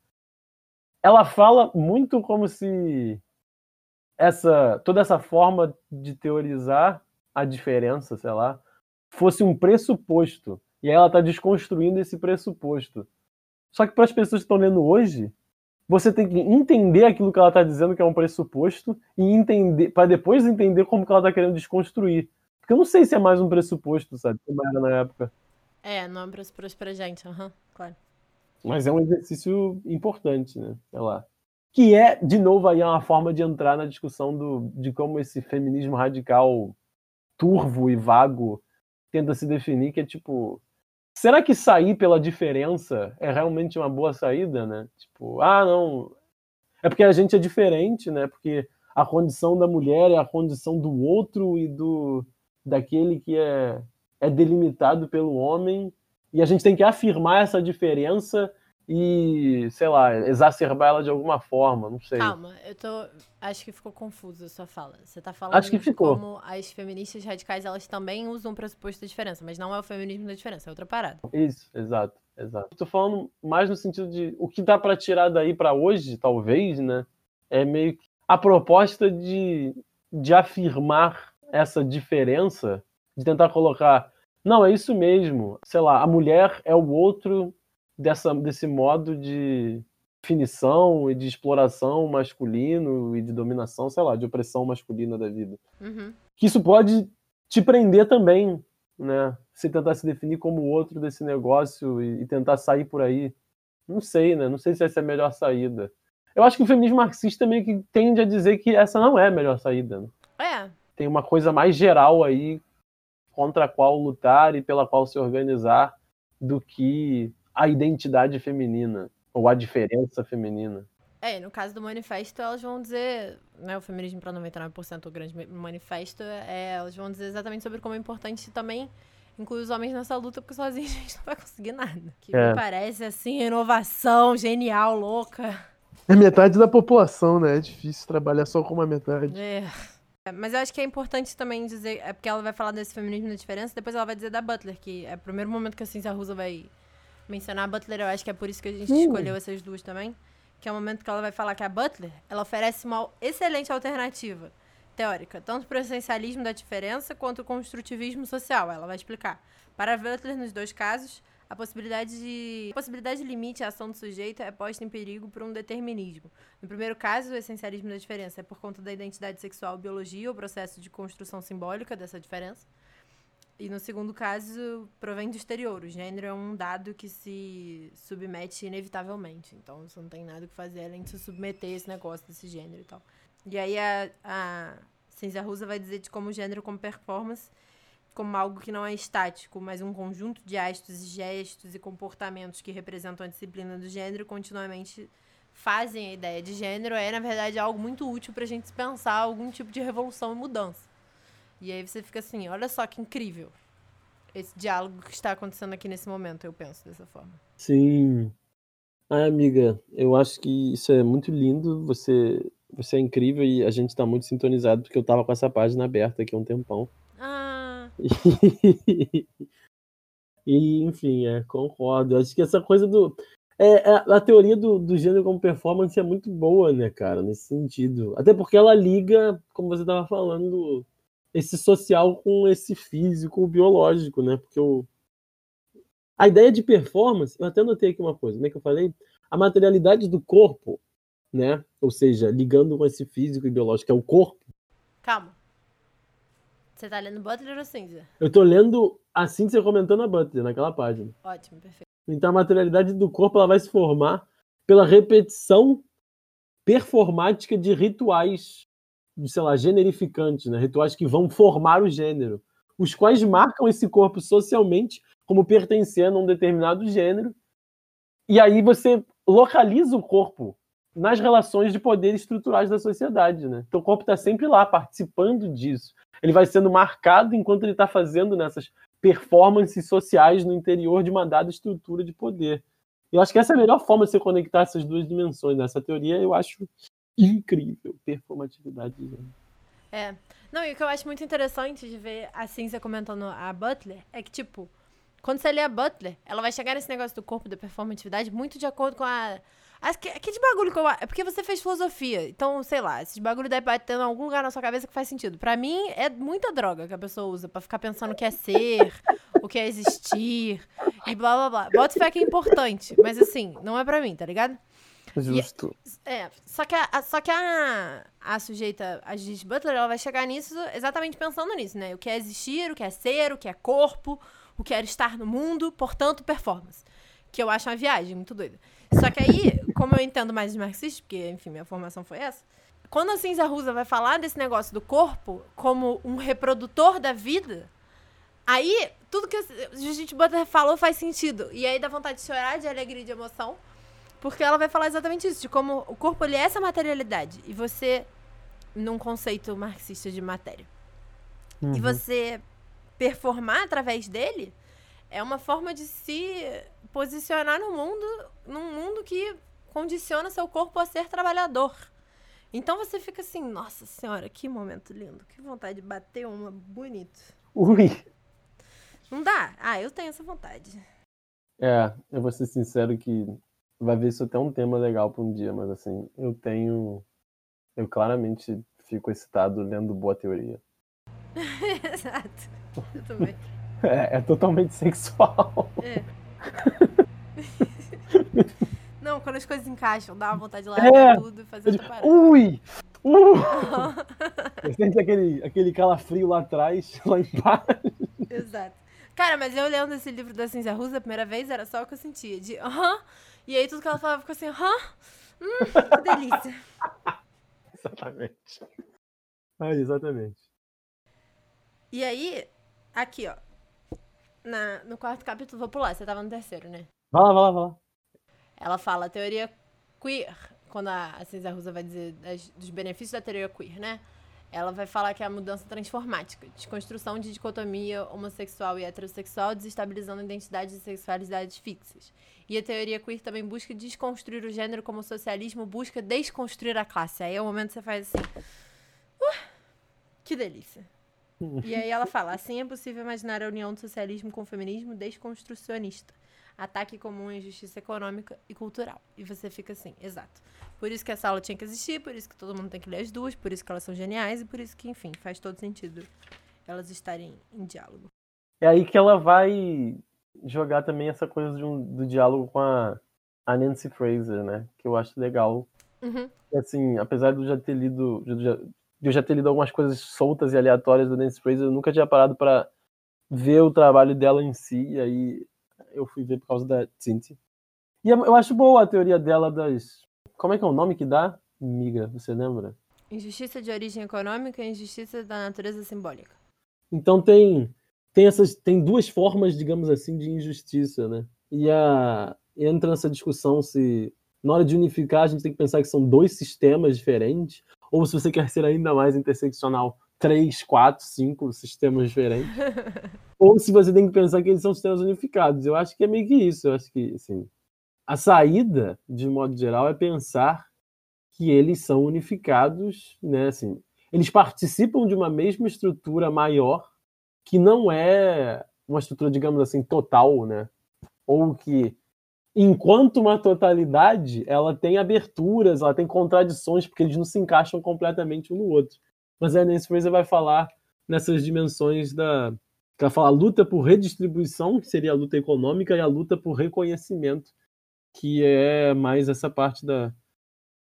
Ela fala muito como se essa toda essa forma de teorizar a diferença, sei lá, fosse um pressuposto. E aí ela está desconstruindo esse pressuposto. Só que para as pessoas que estão lendo hoje, você tem que entender aquilo que ela está dizendo que é um pressuposto e entender para depois entender como que ela está querendo desconstruir. Porque eu não sei se é mais um pressuposto, sabe? Como era na época. É, não é um pressuposto pra gente, aham, claro. Mas é um exercício importante, né? Sei lá. Que é, de novo, aí é uma forma de entrar na discussão do, de como esse feminismo radical turvo e vago tenta se definir, que é tipo. Será que sair pela diferença é realmente uma boa saída, né? Tipo, ah, não. É porque a gente é diferente, né? Porque a condição da mulher é a condição do outro e do daquele que é, é delimitado pelo homem e a gente tem que afirmar essa diferença e, sei lá, exacerbar ela de alguma forma, não sei. Calma, eu tô. Acho que ficou confuso a sua fala. Você tá falando Acho que de ficou. como as feministas radicais elas também usam o pressuposto da diferença, mas não é o feminismo da diferença, é outra parada. Isso, exato, exato. Tô falando mais no sentido de o que dá para tirar daí para hoje, talvez, né? É meio que a proposta de, de afirmar essa diferença, de tentar colocar, não, é isso mesmo, sei lá, a mulher é o outro dessa, desse modo de definição e de exploração masculino e de dominação, sei lá, de opressão masculina da vida. Uhum. Que isso pode te prender também, né? Você tentar se definir como o outro desse negócio e, e tentar sair por aí. Não sei, né? Não sei se essa é a melhor saída. Eu acho que o feminismo marxista meio que tende a dizer que essa não é a melhor saída. Né? É. Tem uma coisa mais geral aí contra a qual lutar e pela qual se organizar do que a identidade feminina ou a diferença feminina. É, no caso do manifesto, elas vão dizer, né, o feminismo para 99% o grande manifesto, é, elas vão dizer exatamente sobre como é importante também incluir os homens nessa luta, porque sozinhos a gente não vai conseguir nada. Que É. me parece, assim, inovação genial, louca. É metade da população, né? É difícil trabalhar só com uma metade. É. É, Mas eu acho que é importante também dizer, é porque ela vai falar desse feminismo da diferença, depois ela vai dizer da Butler, que é o primeiro momento que a Cinzia Russa vai mencionar a Butler, eu acho que é por isso que a gente escolheu essas duas também, que é o momento que ela vai falar que a Butler, ela oferece uma excelente alternativa teórica, tanto para o essencialismo da diferença quanto o construtivismo social, ela vai explicar. Para a Butler, nos dois casos, a possibilidade de, a possibilidade de limite à ação do sujeito é posta em perigo por um determinismo. No primeiro caso, o essencialismo da diferença é por conta da identidade sexual, biologia ou processo de construção simbólica dessa diferença. E no segundo caso, provém do exterior. O gênero é um dado que se submete inevitavelmente. Então, você não tem nada que fazer além de se submeter a esse negócio desse gênero e tal. E aí, a, a Cinzia Russa vai dizer de como o gênero como performance como algo que não é estático, mas um conjunto de astos e gestos e comportamentos que representam a disciplina do gênero continuamente fazem a ideia de gênero é, na verdade, algo muito útil pra gente pensar algum tipo de revolução e mudança. E aí você fica assim, olha só que incrível esse diálogo que está acontecendo aqui nesse momento, eu penso dessa forma. Sim. Ah, amiga, eu acho que isso é muito lindo. Você, você é incrível e a gente está muito sintonizado porque eu tava com essa página aberta aqui há um tempão. Ah, E, enfim, é, concordo. Acho que essa coisa do. É, é, a teoria do, do gênero como performance é muito boa, né, cara, nesse sentido. Até porque ela liga, como você estava falando, esse social com esse físico biológico, né? Porque o... a ideia de performance, eu até notei aqui uma coisa, como é que eu falei? A materialidade do corpo, né? Ou seja, ligando com esse físico e biológico, que é o corpo. calma. Você tá lendo Butler ou Cinza? Eu tô lendo assim você comentando a Butler naquela página. Ótimo, perfeito. Então a materialidade do corpo ela vai se formar pela repetição performática de rituais, sei lá, generificantes, né? rituais que vão formar o gênero, os quais marcam esse corpo socialmente como pertencendo a um determinado gênero. E aí você localiza o corpo nas relações de poder estruturais da sociedade, né? Então o corpo está sempre lá, participando disso. Ele vai sendo marcado enquanto ele está fazendo nessas performances sociais no interior de uma dada estrutura de poder. Eu acho que essa é a melhor forma de você conectar essas duas dimensões. Nessa teoria eu acho incrível, performatividade de gênero. É. Não, e o que eu acho muito interessante de ver a Cinzia comentando a Butler é que, tipo, quando você lê a Butler, ela vai chegar nesse negócio do corpo da performatividade muito de acordo com a. As, que, que de bagulho que eu. É porque você fez filosofia. Então, sei lá, esses bagulho deve bater em algum lugar na sua cabeça que faz sentido. Pra mim, é muita droga que a pessoa usa pra ficar pensando o que é ser, o que é existir e blá blá blá. Bota fé que é importante, mas assim, não é pra mim, tá ligado? Justo. É, só que a, a- só que a, a sujeita, a Judith Butler, ela vai chegar nisso exatamente pensando nisso, né? O que é existir, o que é ser, o que é corpo, o que é estar no mundo, portanto, performance. Que eu acho uma viagem muito doida. Só que aí, como eu entendo mais de marxista, porque, enfim, minha formação foi essa, quando a Cinza Rusa vai falar desse negócio do corpo como um reprodutor da vida, aí tudo que a Judith Butler falou faz sentido. E aí dá vontade de chorar de alegria e de emoção. Porque ela vai falar exatamente isso, de como o corpo ele é essa materialidade. E você, num conceito marxista de matéria. E você performar através dele é uma forma de se posicionar no mundo, num mundo que condiciona seu corpo a ser trabalhador. Então você fica assim, nossa senhora, que momento lindo, que vontade de bater uma bonito. Ui! Não dá? Ah, eu tenho essa vontade. É, eu vou ser sincero que vai ver isso até um tema legal para um dia, mas assim, eu tenho Eu claramente fico excitado lendo boa teoria. Exato. Eu também. É, é totalmente sexual. É. Não, quando as coisas encaixam, dá uma vontade de É. largar tudo e fazer outra parada. Ui! Uh! Você sente aquele, aquele calafrio lá atrás, lá embaixo. Exato. Cara, mas eu lendo esse livro da Cinzia Russa a primeira vez, era só o que eu sentia. De aham. E aí tudo que ela falava ficou assim, aham. Hum, que delícia. Exatamente. Ah, exatamente. E aí, aqui, ó. Na, no quarto capítulo, vou pular, você tava no terceiro, né? Vai lá, vai lá, vai lá. Ela fala teoria queer, quando a, a Russa vai dizer das- dos benefícios da teoria queer, né? Ela vai falar que é a mudança transformática, desconstrução de dicotomia homossexual e heterossexual, desestabilizando identidades e sexualidades fixas. E a teoria queer também busca desconstruir o gênero como o socialismo busca desconstruir a classe. Aí é o momento que você faz assim. "Uh, que delícia. E aí ela fala: assim é possível imaginar a união do socialismo com o feminismo desconstrucionista. Ataque comum à injustiça econômica e cultural. E você fica assim, exato. Por isso que essa aula tinha que existir, por isso que todo mundo tem que ler as duas, por isso que elas são geniais e por isso que, enfim, faz todo sentido elas estarem em diálogo. É aí que ela vai jogar também essa coisa de um- do diálogo com a, a Nancy Fraser, né? Que eu acho legal. Uhum. Assim, apesar de eu já ter lido, de eu já ter lido algumas coisas soltas e aleatórias da Nancy Fraser, eu nunca tinha parado para ver o trabalho dela em si, e aí eu fui ver por causa da Cinti. E eu eu acho boa a teoria dela das. Como é que é o nome que dá? Miga, você lembra? Injustiça de origem econômica e injustiça da natureza simbólica. Então tem tem essas tem duas formas, digamos assim, de injustiça, né? E a entra nessa discussão se na hora de unificar a gente tem que pensar que são dois sistemas diferentes ou se você quer ser ainda mais interseccional, três, quatro, cinco sistemas diferentes. ou se você tem que pensar que eles são sistemas unificados. Eu acho que é meio que isso. Eu acho que assim, a saída, de modo geral, é pensar que eles são unificados, né? Assim, eles participam de uma mesma estrutura maior que não é uma estrutura, digamos assim, total, né? Ou que, enquanto uma totalidade, ela tem aberturas, ela tem contradições, porque eles não se encaixam completamente um no outro. Mas a Nancy Fraser vai falar nessas dimensões da. Ela fala a luta por redistribuição, que seria a luta econômica, e a luta por reconhecimento, que é mais essa parte da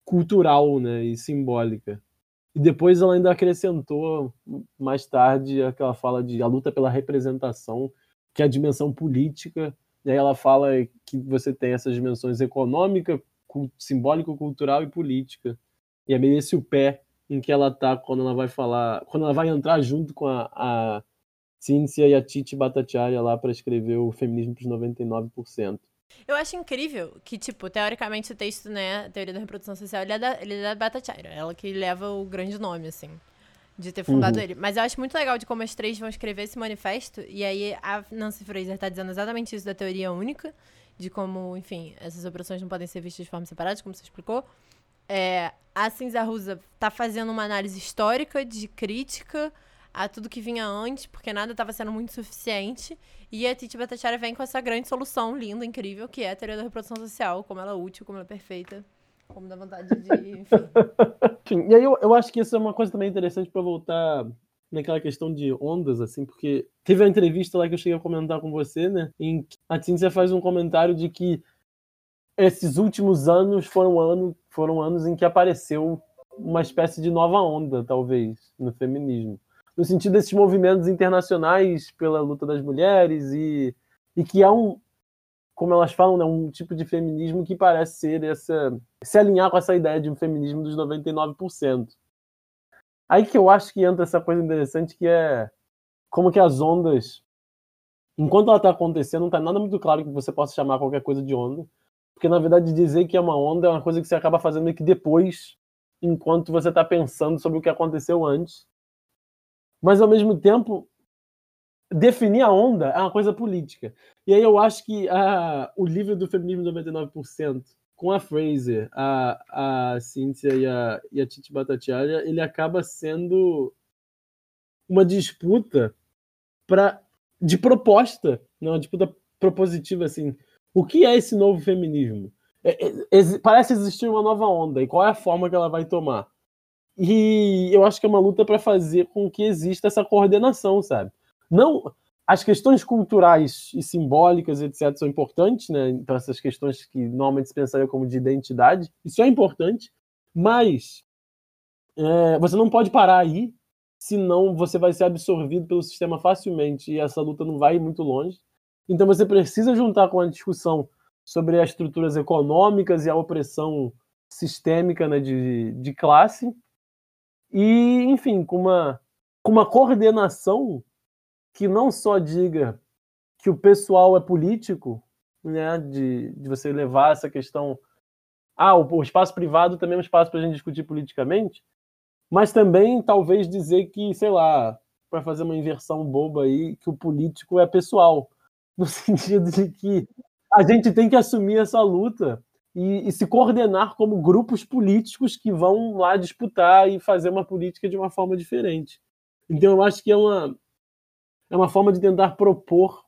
cultural né, e simbólica. E depois ela ainda acrescentou mais tarde aquela fala de a luta pela representação, que é a dimensão política. E aí ela fala que você tem essas dimensões econômica, simbólica, cultural e política. E é meio esse o pé em que ela tá quando ela vai falar, quando ela vai entrar junto com a, a Cíntia e a Titi Bhattacharya lá para escrever o Feminismo para os 99%. Eu acho incrível que, tipo, teoricamente o texto, né, a teoria da reprodução social, ele é da, ele é da Bhattacharya, ela que leva o grande nome, assim, de ter fundado Uhum. ele. Mas eu acho muito legal de como as três vão escrever esse manifesto, e aí a Nancy Fraser tá dizendo exatamente isso da teoria única, de como, enfim, essas operações não podem ser vistas de forma separada, como você explicou. É, a Cinza Rusa tá fazendo uma análise histórica de crítica a tudo que vinha antes, porque nada estava sendo muito suficiente. E a Titi Bhattacharya vem com essa grande solução linda, incrível, que é a teoria da reprodução social, como ela é útil, como ela é perfeita, como dá vontade de, enfim. E aí eu, eu acho que isso é uma coisa também interessante para voltar naquela questão de ondas, assim, porque teve uma entrevista lá que eu cheguei a comentar com você, né? Em que a Cíntia faz um comentário de que esses últimos anos foram, ano, foram anos em que apareceu uma espécie de nova onda, talvez, no feminismo. No sentido desses movimentos internacionais pela luta das mulheres e, e que há um, como elas falam, né, um tipo de feminismo que parece ser essa se alinhar com essa ideia de um feminismo dos 99%. Aí que eu acho que entra essa coisa interessante que é como que as ondas, enquanto ela está acontecendo, não está nada muito claro que você possa chamar qualquer coisa de onda, porque na verdade dizer que é uma onda é uma coisa que você acaba fazendo que depois, enquanto você está pensando sobre o que aconteceu antes. Mas ao mesmo tempo, definir a onda é uma coisa política. E aí eu acho que a, o livro do Feminismo 99%, com a Fraser, a, a Cynthia e a, e a Titi Bhattacharya, ele acaba sendo uma disputa pra, de proposta, não, uma disputa propositiva, assim. O que é esse novo feminismo? É, é, parece existir uma nova onda, e qual é a forma que ela vai tomar? E eu acho que é uma luta para fazer com que exista essa coordenação, sabe? Não as questões culturais e simbólicas, etc., são importantes, né? Então, essas questões que normalmente se pensaria como de identidade, isso é importante, mas é, você não pode parar aí, senão você vai ser absorvido pelo sistema facilmente e essa luta não vai muito longe. Então, você precisa juntar com a discussão sobre as estruturas econômicas e a opressão sistêmica né, de, de classe, e, enfim, com uma, com uma coordenação que não só diga que o pessoal é político, né, de, de você levar essa questão. Ah, o, o espaço privado também é um espaço para a gente discutir politicamente, mas também talvez dizer que, sei lá, para fazer uma inversão boba aí, que o político é pessoal, no sentido de que a gente tem que assumir essa luta e, e, se coordenar como grupos políticos que vão lá disputar e fazer uma política de uma forma diferente. Então, eu acho que é uma, é uma forma de tentar propor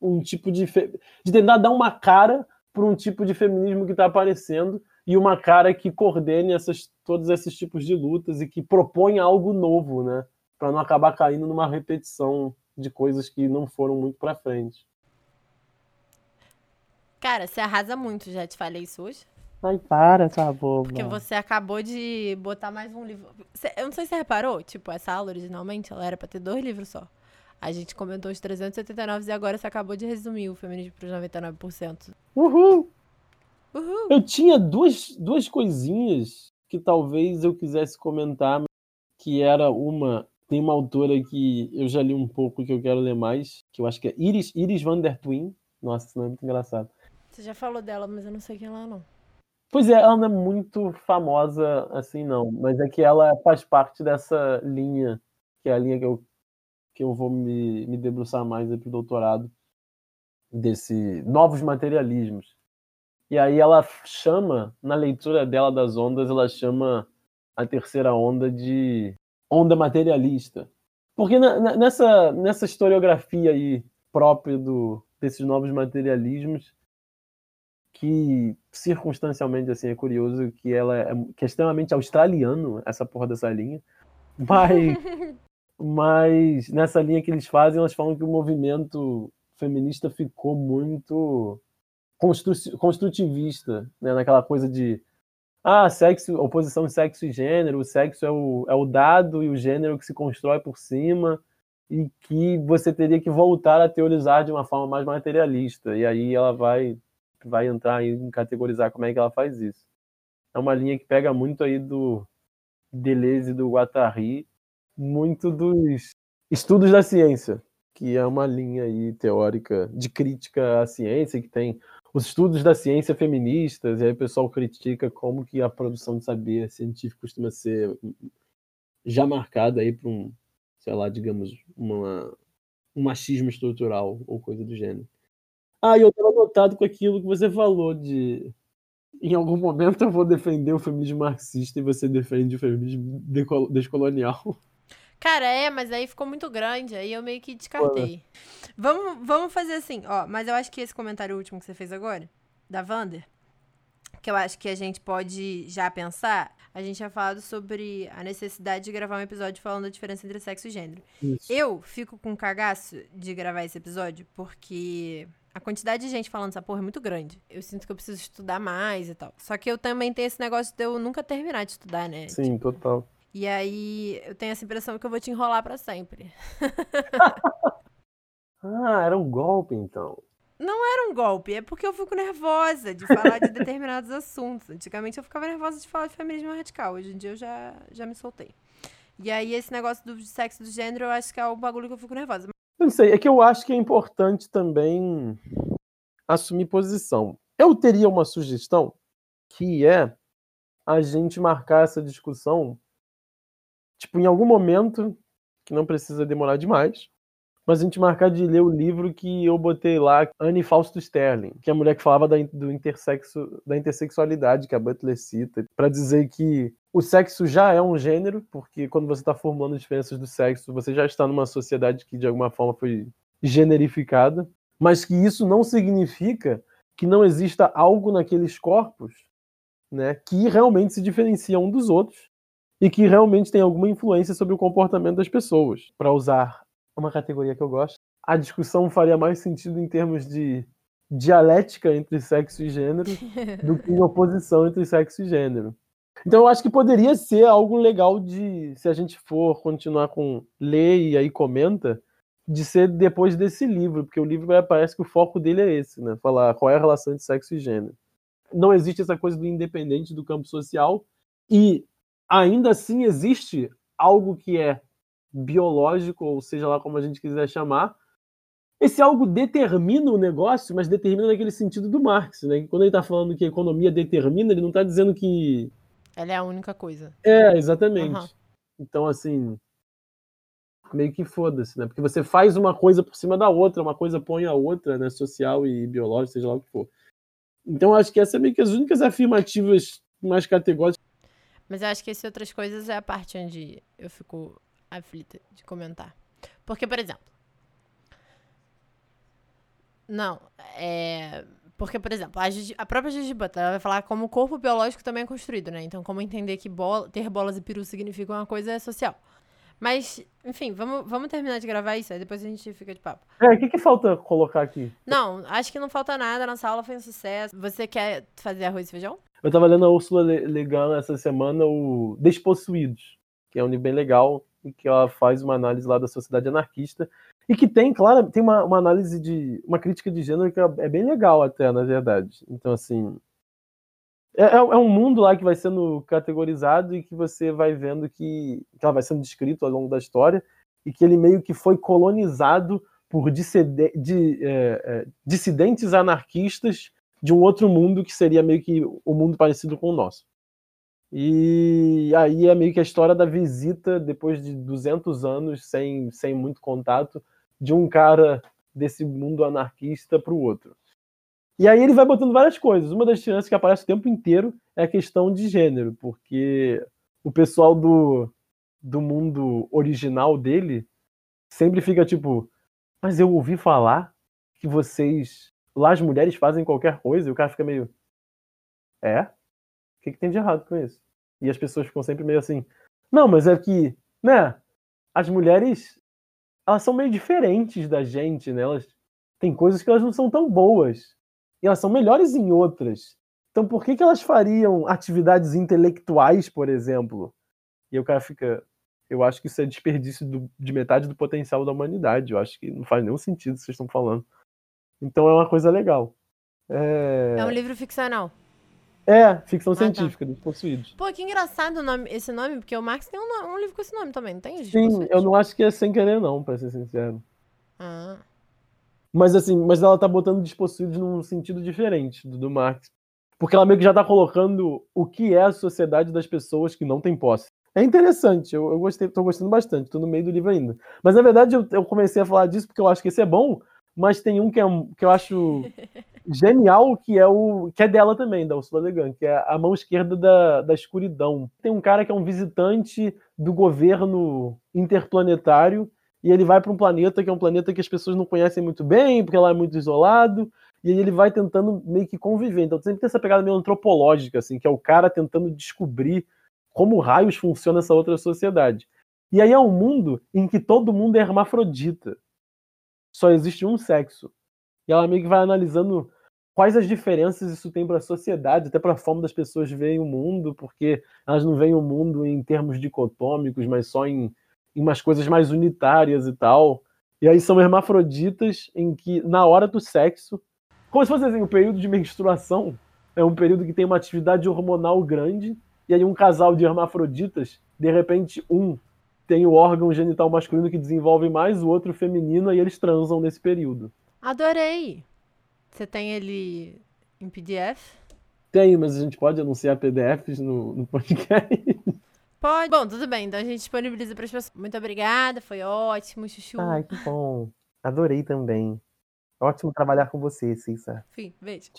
um tipo de. de tentar dar uma cara para um tipo de feminismo que está aparecendo e uma cara que coordene essas, todos esses tipos de lutas e que propõe algo novo, né? Para não acabar caindo numa repetição de coisas que não foram muito para frente. Cara, você arrasa muito, já te falei isso hoje. Ai, para, tá bom. Porque você acabou de botar mais um livro. Eu não sei se você reparou, tipo, essa aula originalmente, ela era pra ter dois livros só. A gente comentou os 379 e agora você acabou de resumir o feminismo para os 99%. Uhul! Uhul! Eu tinha duas, duas coisinhas que talvez eu quisesse comentar, que era uma. Tem uma autora que eu já li um pouco que eu quero ler mais, que eu acho que é Iris, Iris van der Twin. Nossa, isso não é muito engraçado. Você já falou dela, mas eu não sei quem ela é, não. Pois é, ela não é muito famosa assim, não. Mas é que ela faz parte dessa linha, que é a linha que eu que eu vou me, me debruçar mais para o doutorado, desse novos materialismos. E aí ela chama, na leitura dela das ondas, ela chama a terceira onda de onda materialista. Porque na, nessa, nessa historiografia aí própria do, desses novos materialismos, que circunstancialmente assim é curioso que ela é, que é extremamente australiano essa porra dessa linha, mas Mas nessa linha que eles fazem, elas falam que o movimento feminista ficou muito constru construtivista, né? naquela coisa de ah, sexo, oposição sexo e gênero, o sexo é o, é o dado e o gênero que se constrói por cima, e que você teria que voltar a teorizar de uma forma mais materialista. E aí ela vai, vai entrar em categorizar como é que ela faz isso. É uma linha que pega muito aí do Deleuze e do Guattari, muito dos estudos da ciência, que é uma linha aí teórica de crítica à ciência, que tem os estudos da ciência feministas, e aí o pessoal critica como que a produção de saber científico costuma ser já marcada aí por um, sei lá, digamos, uma, um machismo estrutural ou coisa do gênero. Ah, e eu estava notado com aquilo que você falou de em algum momento eu vou defender o feminismo marxista e você defende o feminismo descolonial. Cara, é, mas aí ficou muito grande, aí eu meio que descartei. Vamos, vamos fazer assim, ó, mas eu acho que esse comentário último que você fez agora, da Vander, que eu acho que a gente pode já pensar, a gente tinha falado sobre a necessidade de gravar um episódio falando da diferença entre sexo e gênero. Isso. Eu fico com cagaço de gravar esse episódio, porque a quantidade de gente falando essa porra é muito grande. Eu sinto que eu preciso estudar mais e tal. Só que eu também tenho esse negócio de eu nunca terminar de estudar, né? Sim, tipo, total. E aí eu tenho essa impressão que eu vou te enrolar para sempre. ah, era um golpe então. Não era um golpe, é porque eu fico nervosa de falar de determinados assuntos. Antigamente eu ficava nervosa de falar de feminismo radical, hoje em dia eu já, já me soltei. E aí esse negócio do sexo do gênero eu acho que é o bagulho que eu fico nervosa. Eu não sei, é que eu acho que é importante também assumir posição. Eu teria uma sugestão que é a gente marcar essa discussão tipo, em algum momento, que não precisa demorar demais, mas a gente marcar de ler o livro que eu botei lá, Anne Fausto Sterling, que é a mulher que falava da, do intersexo, da intersexualidade que a Butler cita, para dizer que o sexo já é um gênero, porque quando você está formulando diferenças do sexo, você já está numa sociedade que de alguma forma foi generificada, mas que isso não significa que não exista algo naqueles corpos né, que realmente se diferencia um dos outros e que realmente tem alguma influência sobre o comportamento das pessoas. Para usar uma categoria que eu gosto, a discussão faria mais sentido em termos de dialética entre sexo e gênero do que em oposição entre sexo e gênero. Então eu acho que poderia ser algo legal de, se a gente for continuar com ler e aí comenta, de ser depois desse livro, porque o livro parece que o foco dele é esse, né? Falar qual é a relação entre sexo e gênero. Não existe essa coisa do independente do campo social e ainda assim existe algo que é biológico, ou seja lá como a gente quiser chamar. Esse algo determina o negócio, mas determina naquele sentido do Marx, né? Quando ele está falando que a economia determina, ele não está dizendo que ela é a única coisa. É, exatamente. Uhum. Então, assim, meio que foda-se, né? Porque você faz uma coisa por cima da outra, uma coisa põe a outra, né? Social e biológica, seja lá o que for. Então, acho que essa é meio que as únicas afirmativas mais categóricas. Mas eu acho que essas outras coisas é a parte onde eu fico aflita de comentar. Porque, por exemplo. Não, é. Porque, por exemplo, a, Gigi, a própria Gigi Butler vai falar como o corpo biológico também é construído, né? Então, como entender que bola, ter bolas e peru significa uma coisa social. Mas, enfim, vamos, vamos terminar de gravar isso, aí depois a gente fica de papo. É, o que, que falta colocar aqui? Não, acho que não falta nada, nossa aula foi um sucesso. Você quer fazer arroz e feijão? Eu tava lendo a Úrsula Legan essa semana, o Despossuídos, que é um livro bem legal, que ela faz uma análise lá da sociedade anarquista, e que tem, claro, tem uma, uma análise de. uma crítica de gênero que é bem legal até, na verdade. Então, assim. É, é, é um mundo lá que vai sendo categorizado e que você vai vendo que, que ela vai sendo descrito ao longo da história e que ele meio que foi colonizado por de, é, é, dissidentes anarquistas de um outro mundo que seria meio que o um mundo parecido com o nosso. E aí é meio que a história da visita, depois de 200 anos sem, sem muito contato, de um cara desse mundo anarquista para o outro. E aí ele vai botando várias coisas. Uma das chances que aparece o tempo inteiro é a questão de gênero, porque o pessoal do, do mundo original dele sempre fica tipo, mas eu ouvi falar que vocês lá as mulheres fazem qualquer coisa e o cara fica meio é? Que, que tem de errado com isso? E as pessoas ficam sempre meio assim, não, mas é que, né? As mulheres elas são meio diferentes da gente, né? Elas têm coisas que elas não são tão boas. E elas são melhores em outras. Então por que, que elas fariam atividades intelectuais, por exemplo? E o cara fica. Eu acho que isso é desperdício do, de metade do potencial da humanidade. Eu acho que não faz nenhum sentido o que vocês estão falando. Então é uma coisa legal. É, é um livro ficcional. É, ficção ah, tá. científica, tá. dos possuídos. Pô, que engraçado nome, esse nome, porque o Marx tem um, um livro com esse nome também, não tem? Sim, eu não acho que é sem querer, não, pra ser sincero. Ah. Mas assim, mas ela tá botando despossuídos num sentido diferente do, do Marx. Porque ela meio que já tá colocando o que é a sociedade das pessoas que não têm posse. É interessante, eu, eu gostei, tô gostando bastante, tô no meio do livro ainda. Mas na verdade eu, eu comecei a falar disso porque eu acho que esse é bom, mas tem um que, é, que eu acho genial, que é o que é dela também, da Ursula Le Guin, que é a mão esquerda da, da escuridão. Tem um cara que é um visitante do governo interplanetário e ele vai para um planeta que é um planeta que as pessoas não conhecem muito bem, porque lá é muito isolado, e ele vai tentando meio que conviver. Então sempre tem essa pegada meio antropológica, assim, que é o cara tentando descobrir como raios funciona essa outra sociedade. E aí é um mundo em que todo mundo é hermafrodita. Só existe um sexo. E ela meio que vai analisando quais as diferenças isso tem para a sociedade, até para a forma das pessoas verem o mundo, porque elas não veem o mundo em termos dicotômicos, mas só em, em umas coisas mais unitárias e tal. E aí são hermafroditas em que, na hora do sexo, como se fosse assim, o período de menstruação é um período que tem uma atividade hormonal grande, e aí um casal de hermafroditas, de repente, um tem o órgão genital masculino que desenvolve mais, o outro feminino, e eles transam nesse período. Adorei! Você tem ele em PDF? Tem, mas a gente pode anunciar PDFs no, no podcast. Pode. Bom, tudo bem. Então a gente disponibiliza para as pessoas. Muito obrigada, foi ótimo, Chuchu. Ai, que bom. Adorei também. Ótimo trabalhar com você, Cissa. Fim, beijo.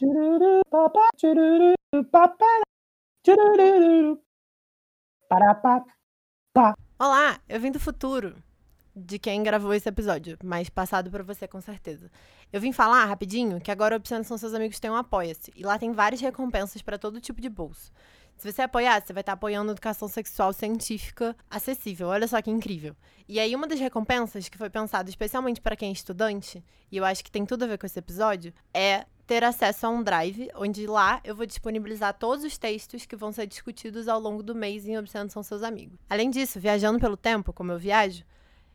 Olá, eu vim do futuro de quem gravou esse episódio, mas passado para você com certeza. Eu vim falar rapidinho que agora o Obsceno São Seus Amigos tem um Apoia-se, e lá tem várias recompensas para todo tipo de bolso. Se você apoiar, você vai estar apoiando educação sexual científica acessível. Olha só que incrível. E aí, uma das recompensas que foi pensada especialmente para quem é estudante, e eu acho que tem tudo a ver com esse episódio, é ter acesso a um drive, onde lá eu vou disponibilizar todos os textos que vão ser discutidos ao longo do mês em Obsceno São Seus Amigos. Além disso, viajando pelo tempo, como eu viajo,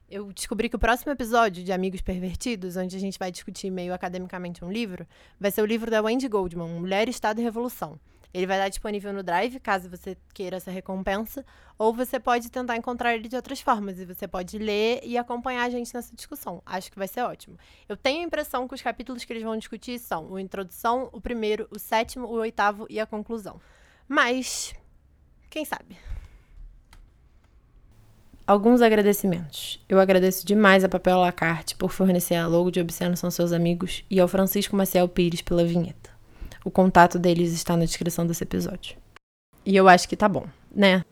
eu descobri que o próximo episódio de Amigos Pervertidos, onde a gente vai discutir meio academicamente um livro, vai ser o livro da Wendy Goldman, Mulher, Estado e Revolução. Ele vai estar disponível no Drive, caso você queira essa recompensa, ou você pode tentar encontrar ele de outras formas, e você pode ler e acompanhar a gente nessa discussão. Acho que vai ser ótimo. Eu tenho a impressão que os capítulos que eles vão discutir são o introdução, o primeiro, o sétimo, o oitavo e a conclusão. Mas, quem sabe? Alguns agradecimentos. Eu agradeço demais a Papel Lacarte por fornecer a logo de Obsceno São Seus Amigos e ao Francisco Maciel Pires pela vinheta. O contato deles está na descrição desse episódio. E eu acho que tá bom, né?